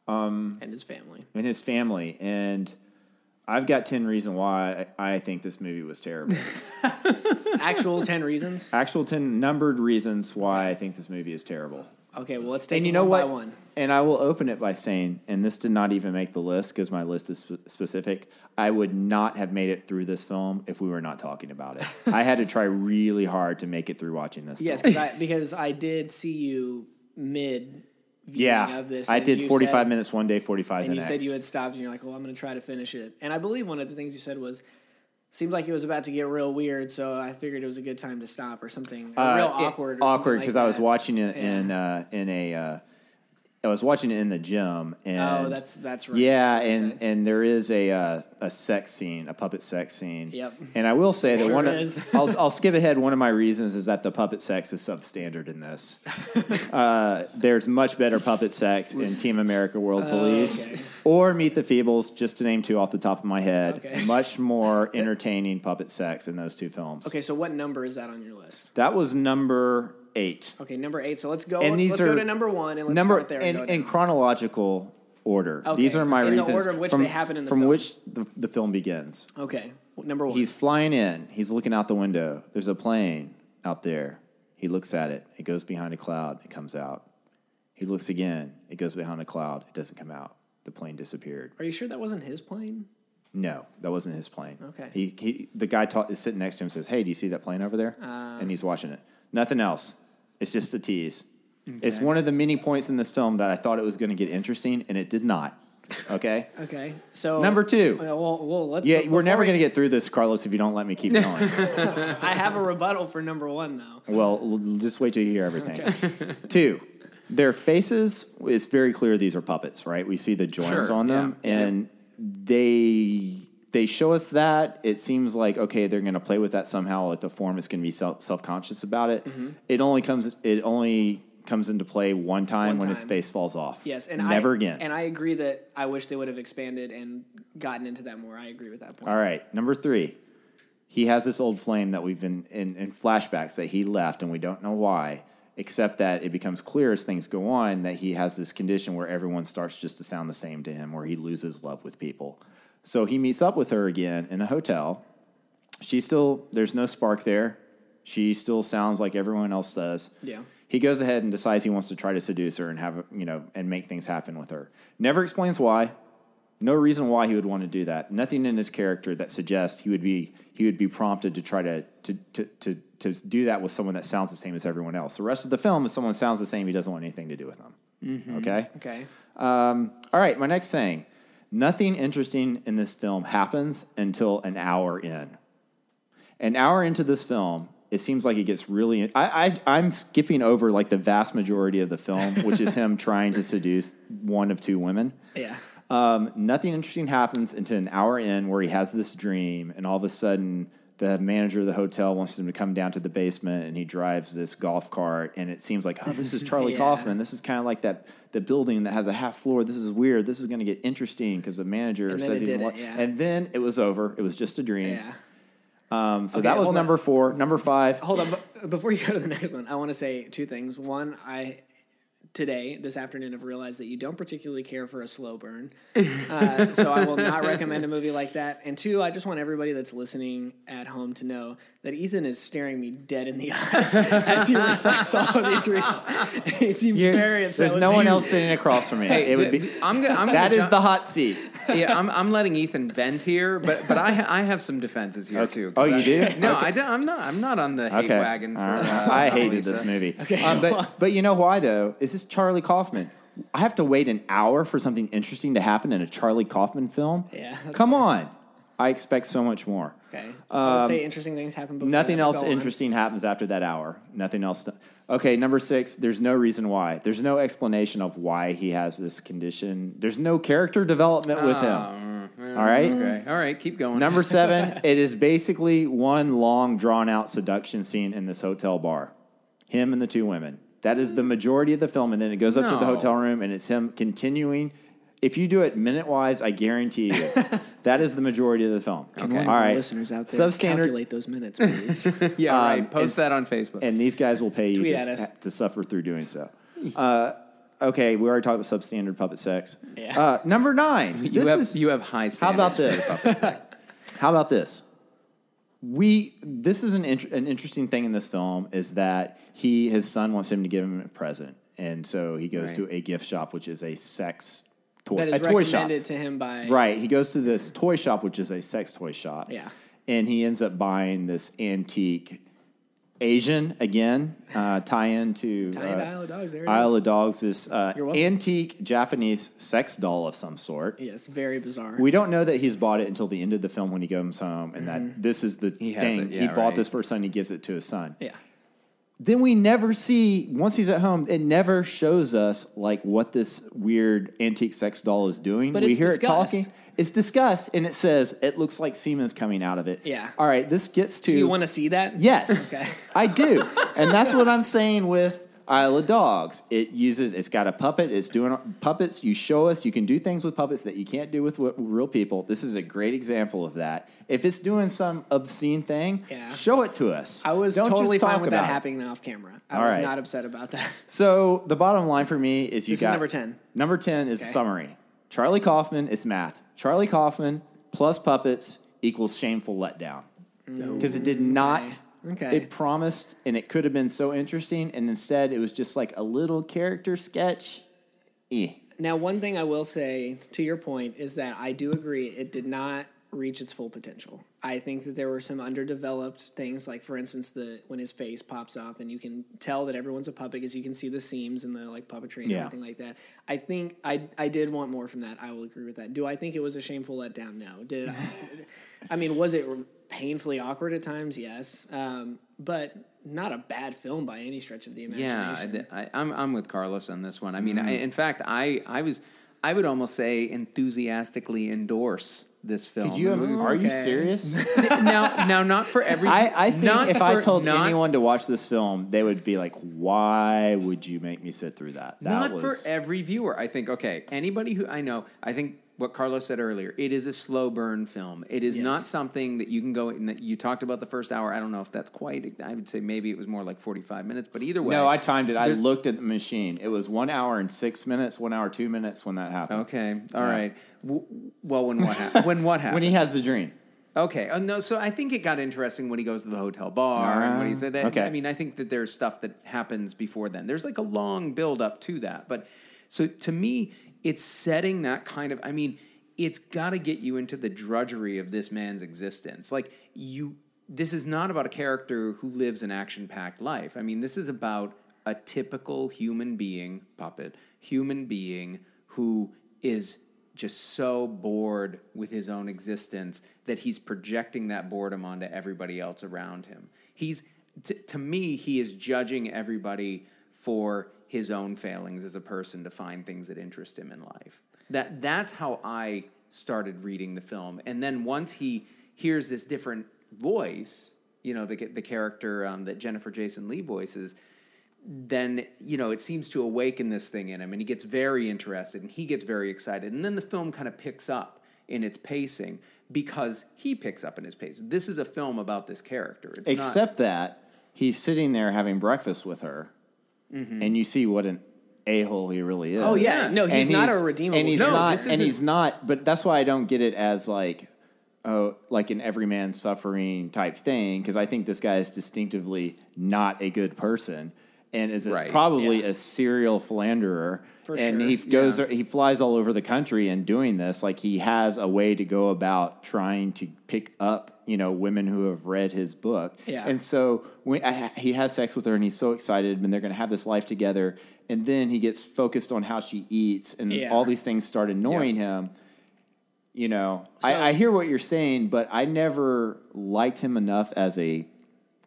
S2: and his family.
S1: and his family. And I've got 10 reasons why I I think this movie was terrible.
S2: Actual ten reasons.
S1: Actual 10 numbered reasons why I think this movie is terrible.
S2: Okay, well let's take
S1: And you know
S2: one
S1: what?
S2: one.
S1: And I will open it by saying, and this did not even make the list because my list is spe- specific. I would not have made it through this film if we were not talking about it. I had to try really hard to make it through watching this.
S2: Yes, I because I did see you mid
S1: yeah,
S2: of this.
S1: I did 45
S2: said-
S1: minutes one day, 45
S2: and
S1: the
S2: you
S1: next.
S2: said you had stopped, and you're like, "Well, I'm going to try to finish it." And I believe one of the things you said was, "Seemed like it was about to get real weird, so I figured it was a good time to stop or something, or
S1: Uh,
S2: real
S1: it-
S2: awkward, or
S1: awkward because I was watching it
S2: Yeah.
S1: in uh, in a uh, I was watching it in the gym and
S2: Oh, that's that's right.
S1: yeah
S2: That's
S1: and and there is a uh, a sex scene a puppet sex scene
S2: Yep.
S1: and I will say that
S2: Sure
S1: one
S2: is.
S1: of, I'll I'll skip ahead one of my reasons is that the puppet sex is substandard in this uh, there's much better puppet sex in Team America World Police
S2: Oh, okay.
S1: or Meet the Feebles just to name two off the top of my head
S2: Okay.
S1: much more entertaining puppet sex in those two films
S2: okay, so what number is that on your list?
S1: that was number eight
S2: Okay, number eight. So let's go.
S1: And these
S2: let's
S1: are
S2: go to number one, and let's
S1: number
S2: start there.
S1: in,
S2: and
S1: in chronological order.
S2: Okay,
S1: These are my
S2: in the
S1: reasons
S2: order of which
S1: from,
S2: they happen in the
S1: from
S2: film.
S1: which the, the film begins.
S2: okay, number one.
S1: He's flying in. He's looking out the window. There's a plane out there. He looks at it. It goes behind a cloud. It comes out. He looks again. It goes behind a cloud. It doesn't come out. The plane disappeared.
S2: Are you sure that wasn't his plane?
S1: No, that wasn't his plane.
S2: Okay.
S1: He, he the guy ta- is sitting next to him. and Says, "Hey, do you see that plane over there?"
S2: Uh.
S1: and he's watching it. Nothing else. It's just a tease. It's one of the many points in this film that I thought it was going to get interesting, and it did not. Okay.
S2: Okay, so
S1: Number two.
S2: Well, well, well let,
S1: Yeah, we're never
S2: we-
S1: going to get through this, Carlos, if you don't let me keep going.
S2: I have a rebuttal for number one though.
S1: well, just wait till you hear everything. Two, their faces, it's very clear these are puppets, right? We see the joints
S3: Sure,
S1: on them,
S3: yeah.
S1: and they they show us that. It seems like okay, they're going to play with that somehow. Like the form is going to be self conscious about it.
S2: Mm-hmm.
S1: It only comes it only comes into play one time
S2: One
S1: when his face falls off.
S2: Yes, and
S1: never
S2: I,
S1: again.
S2: And I agree that I wish they would have expanded and gotten into that more. I agree with that point.
S1: All right, number three. He has this old flame that we've been in, in flashbacks that he left, and we don't know why. except that it becomes clear as things go on that he has this condition where everyone starts just to sound the same to him, where he loses love with people. So he meets up with her again in a hotel. She still, there's no spark there. She still sounds like everyone else does.
S2: Yeah.
S1: He goes ahead and decides he wants to try to seduce her and have, you know, and make things happen with her. Never explains why. No reason why he would want to do that. Nothing in his character that suggests he would be he would be prompted to try to to to to, to do that with someone that sounds the same as everyone else. The rest of the film, if someone sounds the same, he doesn't want anything to do with them. Okay.
S2: Okay.
S1: Um, all right. My next thing. Nothing interesting in this film happens until an hour in. An hour into this film, it seems like it gets really. I, I I'm skipping over like the vast majority of the film, which is him trying to seduce one of two women.
S2: Yeah.
S1: Um, nothing interesting happens until an hour in where he has this dream, and all of a sudden, the manager of the hotel wants him to come down to the basement, and he drives this golf cart, and it seems like, oh, this is Charlie
S2: Yeah.
S1: Kaufman. This is kind of like that the building that has a half floor. This is weird. This is going to get interesting because the manager says he's.
S2: yeah.
S1: And then it was over. It was just a dream.
S2: Yeah.
S1: Um, so
S2: Okay,
S1: that was
S2: hold on.
S1: number four. Number five.
S2: Hold on, before you go to the next one, I want to say two things. One, I today this afternoon have realized that you don't particularly care for a slow burn, uh, so I will not recommend a movie like that. And two, I just want everybody that's listening at home to know that Ethan is staring me dead in the eyes as he recites all of these reasons. he seems
S1: You're-
S2: very upset.
S1: There's
S2: with
S1: no
S2: me.
S1: one else sitting across from me.
S3: Hey,
S1: it would be.
S3: I'm gonna. I'm gonna
S1: That is
S3: jump-
S1: the hot seat.
S3: yeah, I'm, I'm letting Ethan vent here, but but I I have some defenses here
S1: Okay.
S3: too.
S1: Oh,
S3: 'cause
S1: you
S3: I-
S1: do?
S3: No,
S1: Okay.
S3: I don't, I'm not. I'm not on the hate
S1: Okay.
S3: wagon for.
S1: All right.
S3: uh,
S1: I hated
S3: Lisa.
S1: this movie. Um, but but you know why though? Is this Charlie Kaufman? I have to wait an hour for something interesting to happen in a Charlie Kaufman film.
S2: Yeah, that's
S1: Come on. I expect so much more.
S2: Okay, I would say interesting things happen. Before
S1: Um, Nothing else
S2: go on.
S1: interesting happens after that hour. Nothing else. Okay, number six. There's no reason why. There's no explanation of why he has this condition. There's no character development with him. All right.
S3: Okay. All right. Keep going.
S1: Number seven, it is basically one long, drawn out seduction scene in this hotel bar. Him and the two women. That is the majority of the film, and then it goes up to the hotel room, and it's him continuing. If you do it minute wise, I guarantee you, that is the majority of the film.
S2: Can one of
S1: All
S2: our listeners out there
S1: Substandard,
S2: calculate those minutes, please?
S3: yeah.
S1: um,
S3: right. Post
S1: and-
S3: that on Facebook.
S1: and these guys will pay you
S2: Tweet
S1: just
S2: at us.
S1: ha- to suffer through doing so. Uh, okay, we already talked about substandard puppet sex.
S2: Yeah.
S1: Uh, number nine.
S3: you
S1: this
S3: have
S1: is,
S3: you have high
S1: How about this? How about this? We this is an int- an interesting thing in this film is that he his son wants him to give him a present, and so he goes
S3: Right.
S1: to a gift shop, which is a sex toy
S2: that is
S1: a toy shop.
S2: to him by
S1: Right, he goes to this toy shop, which is a sex toy shop.
S2: Yeah.
S1: and he ends up buying this antique Asian again uh, tie-in to
S2: Tie
S1: uh,
S2: Isle of Dogs. There it
S1: Isle
S2: is.
S1: of Dogs, this uh, antique Japanese sex doll of some sort.
S2: Yes, very bizarre.
S1: We don't know that he's bought it until the end of the film when he goes home, and that this is the
S3: He
S1: thing.
S3: it,
S1: he
S3: yeah,
S1: bought
S3: right.
S1: this for his son. He gives it to his son.
S2: yeah.
S1: Then we never see once he's at home. It never shows us like what this weird antique sex doll is doing.
S2: But
S1: we hear
S2: discussed.
S1: it talking. It's discussed, and it says it looks like semen's coming out of it.
S2: Yeah.
S1: All right. This gets to
S2: Do you want to see that?
S1: Yes,
S2: Okay.
S1: I do, and that's what I'm saying with Isle of Dogs. It uses, it's got a puppet. It's doing puppets. You show us you can do things with puppets that you can't do with real people. This is a great example of that. If it's doing some obscene thing,
S2: Yeah.
S1: show it to us.
S2: I was
S1: Don't
S2: totally fine with that happening off camera. I
S1: All
S2: was
S1: right.
S2: not upset about that.
S1: So the bottom line for me is you
S2: This is
S1: got
S2: number 10.
S1: Number ten is
S2: Okay.
S1: summary. Charlie Kaufman is math. Charlie Kaufman plus puppets equals shameful letdown mm. because it did not.
S2: Okay.
S1: It promised, and it could have been so interesting, and instead it was just like a little character sketch. Eh.
S2: Now, one thing I will say to your point is that I do agree it did not reach its full potential. I think that there were some underdeveloped things, like for instance, the when his face pops off and you can tell that everyone's a puppet because you can see the seams and the like puppetry and
S1: Yeah.
S2: everything like that. I think I I did want more from that. I will agree with that. Do I think it was a shameful letdown? No. Did I? I mean, was it painfully awkward at times? Yes, um, but not a bad film by any stretch of the
S3: Yeah,
S2: imagination.
S3: I, I, I'm I'm with Carlos on this one. I mean,
S1: Mm-hmm.
S3: I, in fact, I I was I would almost say enthusiastically endorse this film.
S1: Could you? Have, are you serious?
S3: now now not for every.
S1: I, I think
S3: not
S1: if I told
S3: not-
S1: anyone to watch this film, they would be like, "Why would you make me sit through that?" That
S3: not
S1: was
S3: for every viewer. I think okay, anybody who I know, I think what Carlos said earlier. It is a slow burn film. It is
S2: Yes.
S3: not something that you can go. And that you talked about the first hour. I don't know if that's quite. I would say maybe it was more like forty five minutes. But either way,
S1: No, I timed it. I looked at the machine. It was one hour and six minutes, one hour two minutes when that happened.
S3: Okay, all
S1: Yeah.
S3: right. W- well, when what happened? when what happened?
S1: When he has the dream.
S3: Okay. Oh, no, so I think it got interesting when he goes to the hotel bar and when he
S1: Ah,
S3: said that.
S1: okay.
S3: I mean, I think that there's stuff that happens before then. There's like a long build up to that. But so to me, it's setting that kind of, I mean, it's got to get you into the drudgery of this man's existence. Like, you, this is not about a character who lives an action packed life. I mean, this is about a typical human being, puppet, human being who is just so bored with his own existence that he's projecting that boredom onto everybody else around him. He's t- to me he is judging everybody for his own failings as a person to find things that interest him in life. That that's how I started reading the film. And then once he hears this different voice, you know, the the character um, that Jennifer Jason Leigh voices, then you know it seems to awaken this thing in him and he gets very interested and he gets very excited and then the film kind of picks up in its pacing because he picks up in his pace this is a film about this character it's not-
S1: Except that he's sitting there having breakfast with her, and you see what an a hole he really is.
S2: Oh, yeah. No, he's
S1: And
S2: not a redeemable
S1: And he's
S3: No,
S1: not. And he's not. But that's why I don't get it as like, oh, like an everyman suffering type thing. Because I think this guy is distinctively not a good person, and is
S3: Right,
S1: probably
S2: yeah.
S1: a serial philanderer.
S2: For
S1: and
S2: sure,
S1: he goes,
S3: yeah.
S1: he flies all over the country and doing this. Like he has a way to go about trying to pick up, you know, women who have read his book.
S2: Yeah.
S1: And so when I, he has sex with her, and he's so excited, and they're going to have this life together. And then he gets focused on how she eats, and
S2: Yeah.
S1: all these things start annoying him. You know,
S2: So-
S1: I, I hear what you're saying, but I never liked him enough as a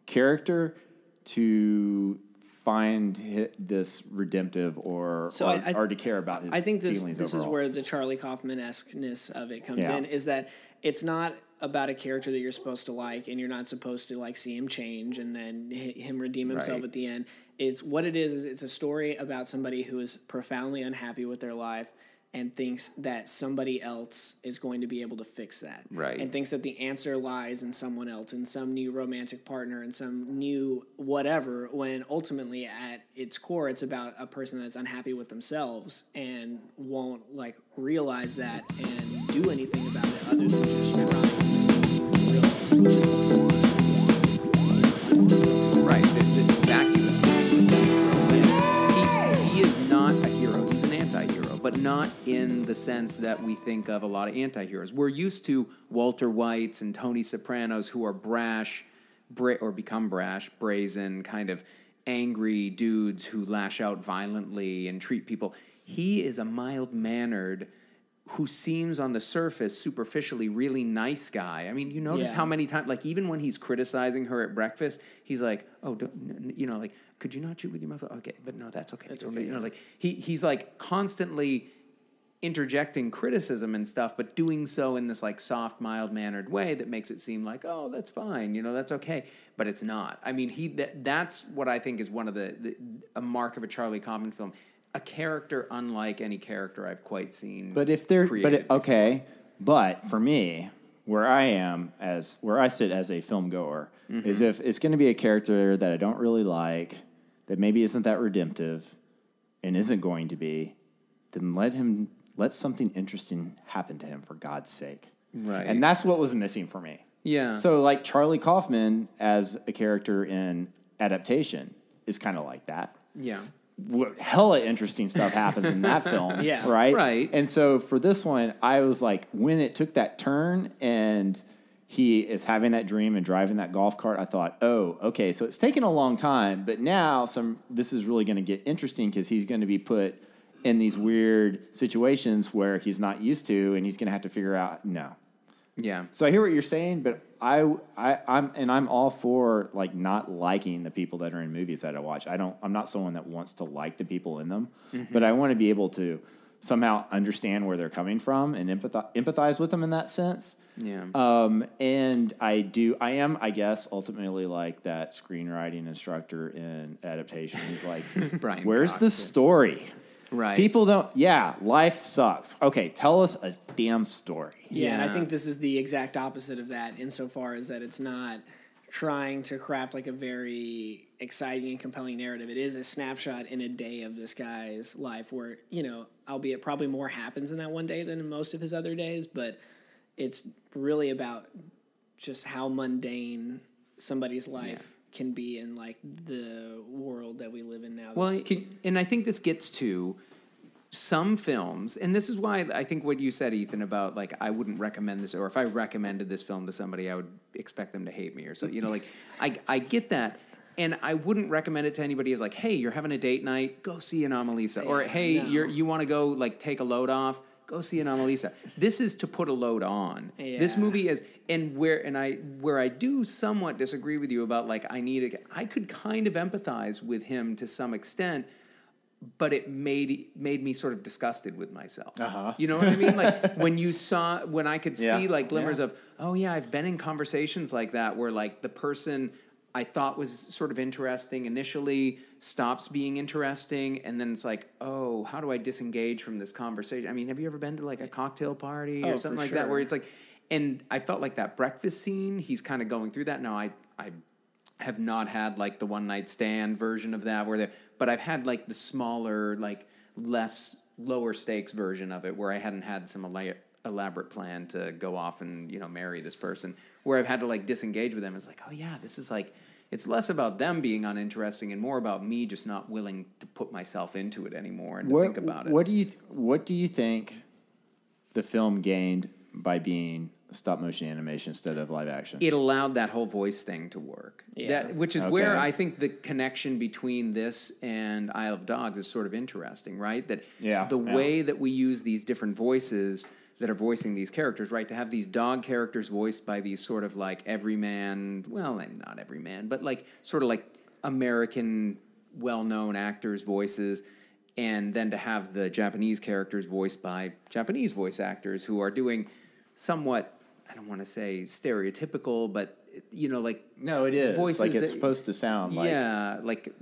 S1: character to find this redemptive or
S2: So
S1: or,
S2: I-
S1: or to care about his feelings.
S2: I think this this is where the Charlie Kaufman esqueness of it comes
S1: Yeah.
S2: in. Is that it's not about a character that you're supposed to like, and you're not supposed to like see him change and then hi- him redeem himself
S3: Right.
S2: at the end. It's what it is. Is it's a story about somebody who is profoundly unhappy with their life and thinks that somebody else is going to be able to fix that.
S3: Right.
S2: And thinks that the answer lies in someone else, in some new romantic partner, in some new whatever, when ultimately at its core it's about a person that's unhappy with themselves and won't like realize that and do anything about it other than just try to see
S3: not in the sense that we think of a lot of anti-heroes we're used to walter whites and tony sopranos who are brash bra- or become brash brazen kind of angry dudes who lash out violently and treat people he is a mild-mannered who seems on the surface superficially really nice guy. I mean, you notice
S2: Yeah.
S3: how many times, like even when he's criticizing her at breakfast, he's like, "Oh, don't, n- n- you know, like, could you not chew with your mouth? Okay, but no, that's okay.
S2: That's
S3: It's
S2: okay,
S3: You know, like he he's like constantly interjecting criticism and stuff, but doing so in this like soft, mild mannered way that makes it seem like, oh, that's fine, you know, that's okay. But it's not. I mean, he that, that's what I think is one of the, the a mark of a Charlie Kaufman film. A character unlike any character I've quite seen.
S1: But if they're but it, okay, but for me, where I am as where I sit as a film goer is
S3: Mm-hmm.
S1: if it's going to be a character that I don't really like, that maybe isn't that redemptive, and isn't going to be, then let him let something interesting happen to him for God's sake.
S3: Right.
S1: And that's what was missing for me.
S3: Yeah.
S1: So like Charlie Kaufman as a character in adaptation is kind of like that
S3: yeah.
S1: what hella interesting stuff happens in that film.
S2: Yeah.
S1: Right?
S3: Right.
S1: And so for this one, I was like, when it took that turn and he is having that dream and driving that golf cart, I thought, oh, okay, so it's taken a long time, but now some this is really going to get interesting because he's going to be put in these weird situations where he's not used to, and he's going to have to figure out no.
S3: Yeah.
S1: So I hear what you're saying, but I, I, I'm, and I'm all for like not liking the people that are in movies that I watch. I don't, I'm not someone that wants to like the people in them, mm-hmm. but I want to be able to somehow understand where they're coming from and empathize, empathize with them in that sense.
S3: Yeah.
S1: Um, and I do, I am, I guess, ultimately like that screenwriting instructor in adaptation. He's like,
S3: Brian
S1: "Where's
S3: Cox,
S1: the story?"
S3: Right.
S1: People don't. Yeah, life sucks. Okay, tell us a damn story.
S2: Yeah, and I think this is the exact opposite of that insofar as that it's not trying to craft like a very exciting and compelling narrative. It is a snapshot in a day of this guy's life where, you know, albeit probably more happens in that one day than in most of his other days, but it's really about just how mundane somebody's life can be in like the world that we live in now.
S3: Well, and I think this gets to some films, and this is why I think what you said, Ethan, about like I wouldn't recommend this, or if I recommended this film to somebody, I would expect them to hate me, or so. You know, like I I get that, and I wouldn't recommend it to anybody as like, hey, you're having a date night, go see an Anomalisa, or hey,
S2: no.
S3: you're you want to go like take a load off. Go see an Anomalisa. This is to put a load on. This movie is, and where and I where I do somewhat disagree with you about like I need a, I could kind of empathize with him to some extent, but it made made me sort of disgusted with myself.
S1: Uh-huh.
S3: You know what I mean? Like when you saw when I could
S1: Yeah.
S3: see like glimmers
S1: Yeah.
S3: of oh yeah, I've been in conversations like that where like the person I thought was sort of interesting initially stops being interesting and then it's like, "Oh, how do I disengage from this conversation?" I mean, have you ever been to like a cocktail party
S2: Oh,
S3: or something like that where it's like and I felt like that breakfast scene, he's kind of going through that. Now I I have not had like the one night stand version of that where they but I've had like the smaller like less lower stakes version of it where I hadn't had some elaborate plan to go off and you know marry this person where I've had to like disengage with them it's like oh yeah this is like it's less about them being uninteresting and more about me just not willing to put myself into it anymore and to
S1: What,
S3: think about it
S1: what do you What do you think the film gained by being stop motion animation instead of live action?
S3: it allowed that whole voice thing to work.
S2: Yeah.
S3: That which is where I think the connection between this and Isle of Dogs is sort of interesting, right? That
S1: Yeah,
S3: the
S1: yeah.
S3: way that we use these different voices that are voicing these characters, right? To have these dog characters voiced by these sort of like everyman, well, not everyman, but like sort of like American well-known actors' voices and then to have the Japanese characters voiced by Japanese voice actors who are doing somewhat I don't want to say stereotypical, but you know, like
S1: no, it is
S3: voices
S1: like it's
S3: that-
S1: supposed to sound like.
S3: yeah, like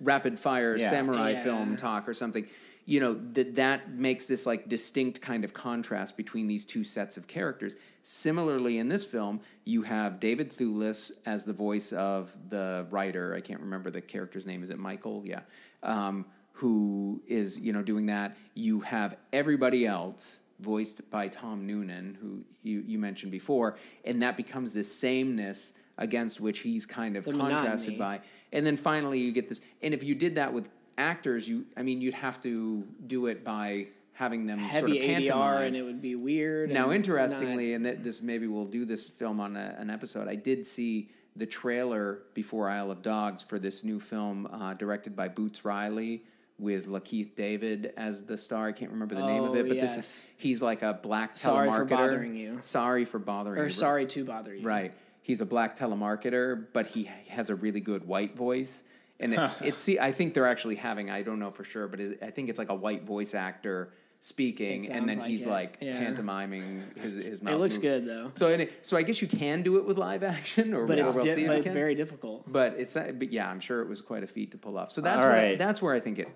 S3: rapid fire
S1: Yeah.
S3: samurai
S2: Yeah.
S3: film talk or something. You know that that makes this like distinct kind of contrast between these two sets of characters. Similarly, in this film, you have David Thewlis as the voice of the writer. I can't remember the character's name. Is it Michael? Yeah, um, who is you know doing that. You have everybody else voiced by Tom Noonan, who you, you mentioned before, and that becomes this sameness against which he's kind of
S2: The
S3: contrasted
S2: monotony.
S3: by. And then finally, you get this. And if you did that with actors, you I mean, you'd have to do it by having them
S2: heavy
S3: sort of
S2: ADR
S3: pantomime.
S2: and it would be weird.
S3: Now, interestingly,
S2: not-
S3: and that this maybe we'll do this film on a, an episode. I did see the trailer before Isle of Dogs for this new film uh, directed by Boots Riley with Lakeith David as the star. I can't remember the name of
S2: Oh,
S3: it, but this is he's like a black
S2: Sorry for bothering you.
S3: Sorry for bothering you.
S2: or sorry to bother you.
S3: Right. He's a black telemarketer, but he has a really good white voice. And it, it's see, I think they're actually having. I don't know for sure, but it, I think it's like a white voice actor speaking, and then
S2: like
S3: he's
S2: it.
S3: like
S2: Yeah.
S3: pantomiming his his mouth.
S2: It looks
S3: move.
S2: good though,
S3: So, and it, so I guess you can do it with live action, or
S2: but it's
S3: we'll
S2: di-
S3: see
S2: but it's very difficult.
S3: But it's but yeah, I'm sure it was quite a feat to pull off. So that's
S1: All
S3: where,
S1: right.
S3: that's where I think it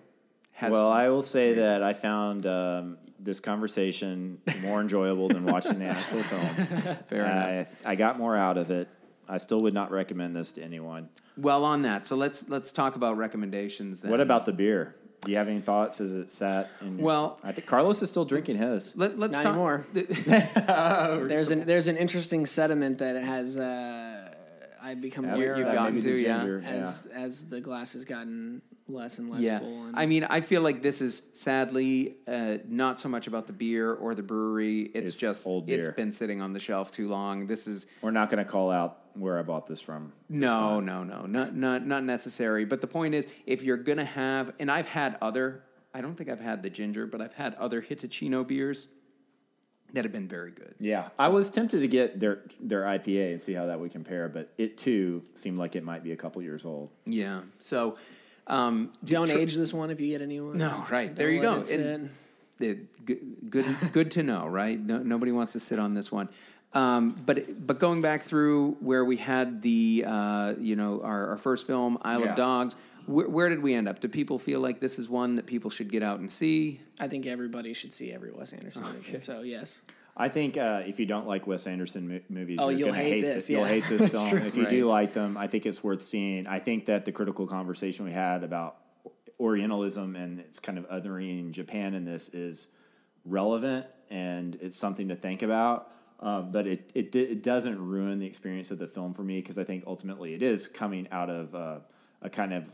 S3: has.
S1: Well, I will say that I found um, this conversation more enjoyable than watching the actual film.
S3: Fair enough.
S1: I, I got more out of it. I still would not recommend this to anyone.
S3: Well, on that, so let's let's talk about recommendations. Then.
S1: What about the beer? Do you have any thoughts as it sat? In your,
S3: Well-
S1: I think Carlos is still drinking his.
S3: Let, let's
S2: Not
S3: talk
S2: anymore. There's an there's an interesting sediment that has uh, I become
S1: That's-
S3: You've
S2: aware
S1: that
S3: gotten
S1: may be
S3: to, yeah.
S1: ginger,
S2: as as the glass has gotten less and less
S3: Yeah,
S2: full. And
S3: I mean, I feel like this is sadly uh, not so much about the beer or the brewery. It's,
S1: It's
S3: just
S1: old
S3: it's
S1: beer.
S3: been sitting on the shelf too long. This is
S1: We're not going to call out where I bought this from. this
S3: no,
S1: time.
S3: no, no, not not not necessary. But the point is, if you're gonna have, and I've had other, I don't think I've had the ginger, but I've had other Hitachino beers that have been very good.
S1: Yeah, I was tempted to get their their IPA and see how that would compare, but it too seemed like it might be a couple years old.
S3: Yeah. So, um,
S2: don't
S3: tr-
S2: age this one if you get a new one.
S3: No, right.
S2: Don't
S3: There you go.
S2: it
S3: it, good, good, good to know, right? No, nobody wants to sit on this one. Um, but but going back through where we had the uh, you know our, our first film Isle
S1: Yeah.
S3: of Dogs, where, where did we end up? Do people feel like this is one that people should get out and see?
S2: I think everybody should see every Wes Anderson movie. So yes,
S1: I think uh, if you don't like Wes Anderson mo- movies,
S2: Oh,
S1: you're
S2: you'll
S1: gonna
S2: hate
S1: hate
S2: this,
S1: thi- You'll hate this film.
S2: true.
S1: If you do like them, I think it's worth seeing. I think that the critical conversation we had about Orientalism and it's kind of othering Japan in this is relevant and it's something to think about. Uh, but it, it it doesn't ruin the experience of the film for me because I think ultimately it is coming out of uh, a kind of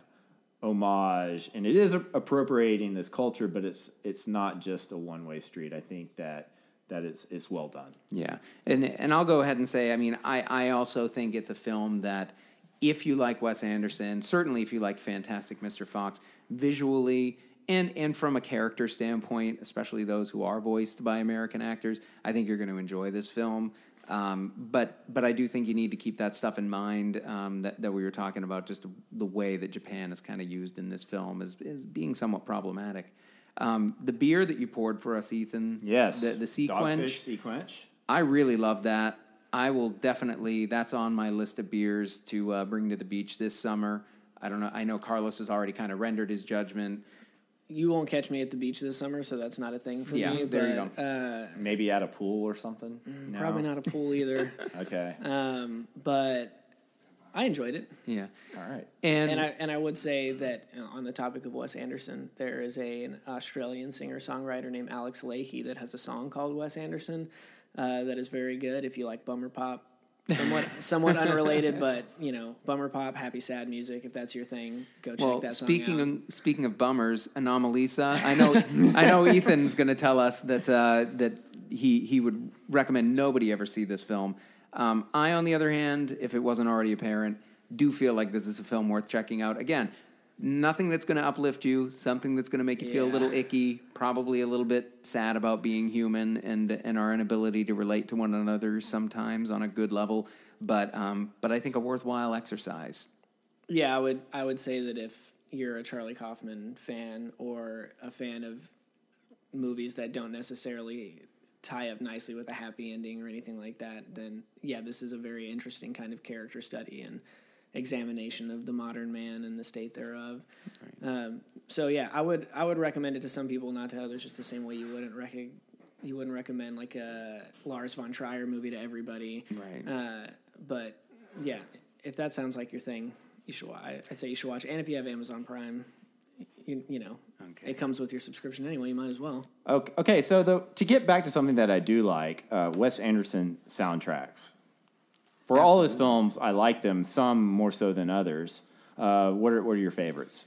S1: homage and it is appropriating this culture, but it's it's not just a one way street. I think that that is it's well done.
S3: Yeah, and and I'll go ahead and say, I mean, I I also think it's a film that, if you like Wes Anderson, certainly if you like Fantastic Mr. Fox, visually and and from a character standpoint, especially those who are voiced by American actors, I think you're going to enjoy this film. Um, but but I do think you need to keep that stuff in mind um, that that we were talking about, just the way that Japan is kind of used in this film is as being somewhat problematic. Um, the beer that you poured for us, Ethan,
S1: Yes,
S3: the the sea
S1: Dogfish
S3: quench,
S1: SeaQuench.
S3: I really love that. I will definitely. That's on my list of beers to uh, bring to the beach this summer. I don't know. I know Carlos has already kind of rendered his judgment.
S2: You won't catch me at the beach this summer, so that's not a thing for
S3: Yeah,
S2: me.
S3: there you
S2: but, Uh,
S1: Maybe at a pool or something. No?
S2: Probably not a pool either.
S1: Okay.
S2: um, but I enjoyed it.
S3: Yeah,
S1: All right.
S3: and,
S2: And I and I would say that uh, on the topic of Wes Anderson, there is a, an Australian singer songwriter named Alex Lahey that has a song called Wes Anderson uh, that is very good. If you like bummer pop, somewhat somewhat unrelated, but you know bummer pop, happy sad music. If that's your thing, go check
S3: well,
S2: that song
S3: speaking
S2: out.
S3: of speaking of bummers, Anomalisa. I know. I know Ethan's going to tell us that uh, that he he would recommend nobody ever see this film. Um, I, on the other hand, if it wasn't already apparent, do feel like this is a film worth checking out. Again, nothing that's going to uplift you, something that's going to make you feel a little icky, probably a little bit sad about being human and and our inability to relate to one another sometimes on a good level. But um, but I think a worthwhile exercise.
S2: Yeah, I would I would say that if you're a Charlie Kaufman fan or a fan of movies that don't necessarily tie up nicely with a happy ending or anything like that, then yeah, this is a very interesting kind of character study and examination of the modern man and the state thereof. Um, so yeah, I would I would recommend it to some people, not to others, just the same way you wouldn't rec- you wouldn't recommend like a Lars von Trier movie to everybody.
S3: Right.
S2: Uh, but yeah, if that sounds like your thing, you should. I- I'd say you should watch. And if you have Amazon Prime, you you know,
S3: Okay.
S2: it comes with your subscription anyway. You might as well.
S1: Okay, okay so the, to get back to something that I do like, uh, Wes Anderson soundtracks. For all his films, I like them, some more so than others. Uh, what, are, what are your favorites?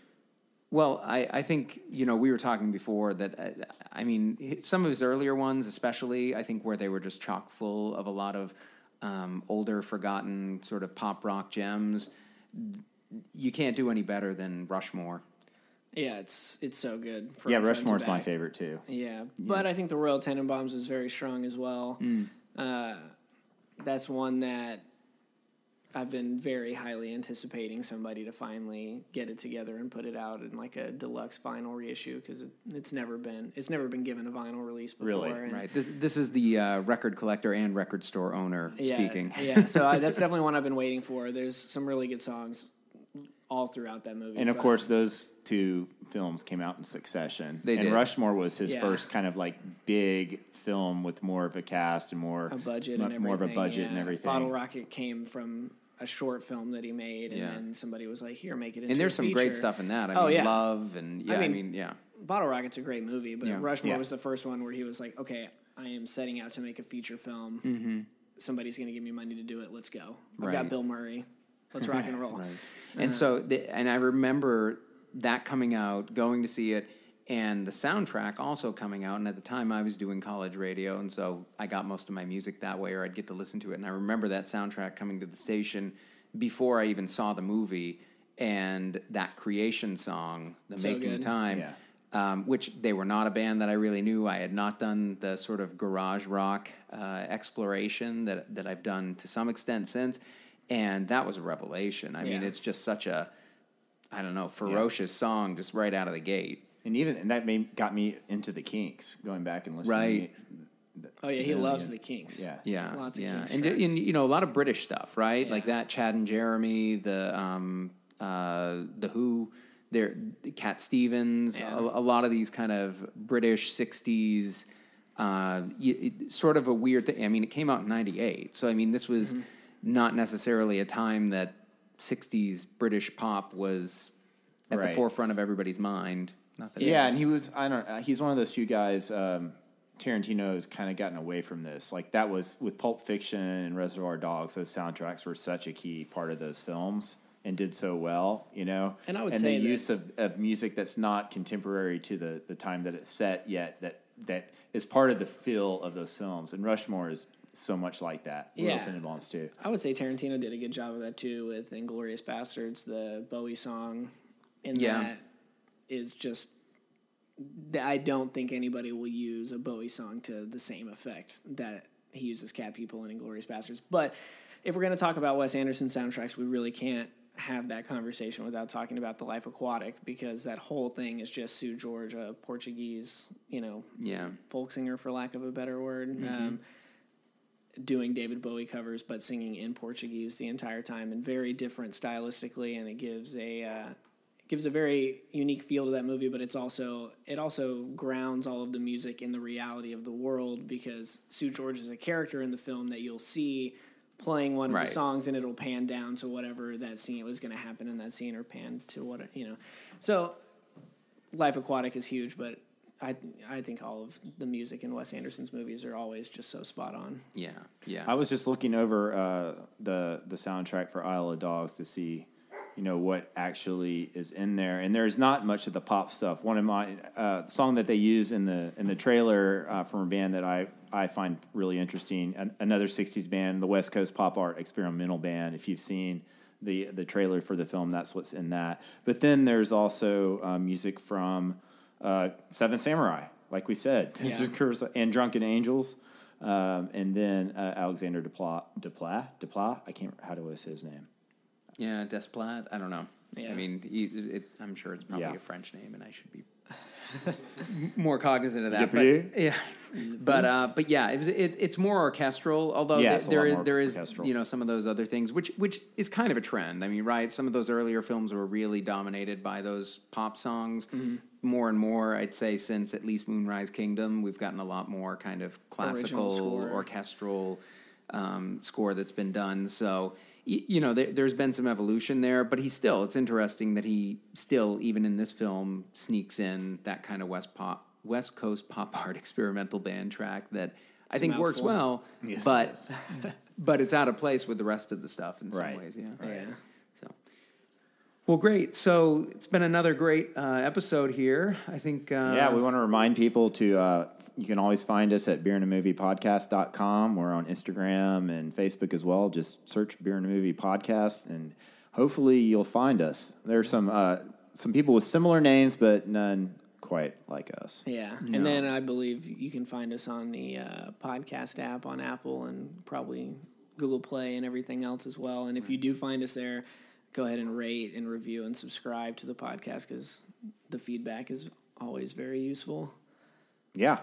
S3: Well, I, I think, you know, we were talking before that, uh, I mean, some of his earlier ones, especially, I think where they were just chock full of a lot of um, older, forgotten sort of pop rock gems. You can't do any better than Rushmore.
S2: Yeah, it's it's so good. For
S1: yeah,
S2: Friends Are
S1: Rushmore's my favorite too.
S2: Yeah, but I think the Royal Tenenbaums is very strong as well.
S1: Mm.
S2: Uh, that's one that I've been very highly anticipating somebody to finally get it together and put it out in like a deluxe vinyl reissue because it, it's never been it's never been given a vinyl release before.
S1: Really?
S2: and-
S3: Right. This, this is the uh, record collector and record store owner
S2: Yeah,
S3: speaking.
S2: yeah, so I, that's definitely one I've been waiting for. There's some really good songs all throughout that movie.
S1: And of
S2: but-
S1: course, those two films came out in succession.
S3: They
S1: and
S3: did.
S1: Rushmore was his
S2: Yeah.
S1: first kind of like big film with more of a cast and more
S2: a budget
S1: mo-
S2: and everything.
S1: more of a budget
S2: yeah.
S1: and everything.
S2: Bottle Rocket came from a short film that he made, and
S3: Yeah.
S2: then somebody was like, "Here, make it." Into
S3: And there's some great stuff in that. I
S2: Oh,
S3: mean,
S2: yeah.
S3: Love and, yeah, I
S2: mean-
S3: mean, yeah.
S2: Bottle Rocket's a great movie, but
S3: Yeah.
S2: Rushmore was the first one where he was like, "Okay, I am setting out to make a feature film.
S3: Mm-hmm.
S2: Somebody's going to give me money to do it. Let's go. I've
S3: Right.
S2: got Bill Murray. Let's rock and roll."
S3: Right. And so, the, and I remember that coming out, going to see it, and the soundtrack also coming out. And at the time, I was doing college radio, and so I got most of my music that way, or I'd get to listen to it. And I remember that soundtrack coming to the station before I even saw the movie, and that creation song, "The
S2: So
S3: Making
S2: good.
S3: Time."
S1: Yeah.
S3: Um, which they were not a band that I really knew. I had not done the sort of garage rock uh, exploration that that I've done to some extent since, and that was a revelation. I mean, it's just such a, I don't know, ferocious song just right out of the gate.
S1: And even and that made, got me into the Kinks, going back and listening.
S3: Right.
S2: Oh yeah, he
S1: Yeah,
S2: loves
S1: yeah.
S2: the Kinks.
S1: Yeah.
S3: Yeah,
S2: lots of
S3: yeah,
S2: Kinks
S3: and, and you know a lot of British stuff, right? Like that, Chad and Jeremy, the um, uh, the Who. there, Cat Stevens,
S2: Yeah.
S3: a, a lot of these kind of British '60s, uh, y- it- sort of a weird thing. I mean, it came out in '98, so I mean, this was not necessarily a time that '60s British pop was at the forefront of everybody's mind. Not
S1: Yeah, and he was I don't uh, he's one of those few guys um, Tarantino has kind of gotten away from this. Like that was with Pulp Fiction and Reservoir Dogs, those soundtracks were such a key part of those films and did so well, you know.
S2: And I would
S1: and
S2: say
S1: the
S2: that-
S1: use of, of music that's not contemporary to the, the time that it's set yet that that is part of the feel of those films. And Rushmore is so much like that.
S2: Yeah.
S1: Royal Tenenbaums too.
S2: I would say Tarantino did a good job of that too with Inglourious Basterds. The Bowie song in
S3: Yeah.
S2: that is just. I don't think anybody will use a Bowie song to the same effect that he uses Cat People and Inglourious Basterds. But if we're going to talk about Wes Anderson soundtracks, we really can't have that conversation without talking about The Life Aquatic because that whole thing is just Seu Jorge, a Portuguese, you know,
S3: Yeah.
S2: folk singer for lack of a better word um, doing david bowie covers but singing in portuguese the entire time and very different stylistically and it gives a uh, gives a very unique feel to that movie but it's also it also grounds all of the music in the reality of the world because Seu Jorge is a character in the film that you'll see playing one of
S3: Right.
S2: the songs and it'll pan down to whatever that scene was going to happen in that scene or pan to what you know so Life Aquatic is huge, but I I think all of the music in Wes Anderson's movies are always just so spot on.
S3: Yeah. Yeah.
S1: I was just looking over uh, the the soundtrack for Isle of Dogs to see, you know, what actually is in there, and there's not much of the pop stuff. One of my uh, song that they use in the in the trailer uh, from a band that I I find really interesting, an, another '60s band, the West Coast Pop Art Experimental Band. If you've seen the the trailer for the film, that's what's in that. But then there's also uh, music from uh, Seven Samurai, like we said,
S2: Yeah.
S1: And Drunken Angels. Um, and then uh, Alexander Duplat, Duplat, Duplat. I can't. How do I say his name?
S3: Yeah, Desplat. I don't know.
S2: Yeah.
S3: I mean, he, it, I'm sure it's probably
S1: Yeah.
S3: a French name, and I should be more cognizant of that. But, yeah, but uh, but yeah, it it, it's more orchestral. Although
S1: Yeah,
S3: there-
S1: it's a
S3: there
S1: lot
S3: is
S1: more
S3: there is
S1: orchestral.
S3: you know some of those other things, which which is kind of a trend. I mean, right? Some of those earlier films were really dominated by those pop songs.
S2: Mm-hmm.
S3: More and more, I'd say, since at least Moonrise Kingdom, we've gotten a lot more kind of classical orchestral um, score that's been done. So, y- you know, there, there's been some evolution there, but he still, it's interesting that he still, even in this film, sneaks in that kind of West pop, West Coast pop art experimental band track that I think works well,
S1: Yes,
S3: but
S1: is.
S3: but it's out of place with the rest of the stuff in some
S1: Right.
S3: ways. Yeah.
S2: Yeah.
S3: So, well, great. So it's been another great uh, episode here. I think. Uh,
S1: yeah, we want to remind people to. Uh, you can always find us at beerandmoviepodcast.com. We're on Instagram and Facebook as well. Just search Beer and a Movie Podcast, and hopefully you'll find us. There's some uh, some people with similar names, but none quite like us.
S2: Yeah,
S3: No.
S2: and then I believe you can find us on the uh, podcast app on Apple and probably Google Play and everything else as well. And if you do find us there, go ahead and rate and review and subscribe to the podcast because the feedback is always very useful.
S1: Yeah.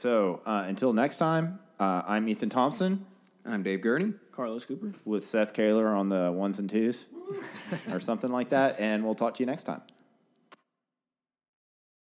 S1: So uh, until next time, uh, I'm Ethan Thompson
S3: I'm Dave Gurney.
S2: Carlos Cooper.
S1: with Seth Kaler on the ones and twos or something like that, and we'll talk to you next time.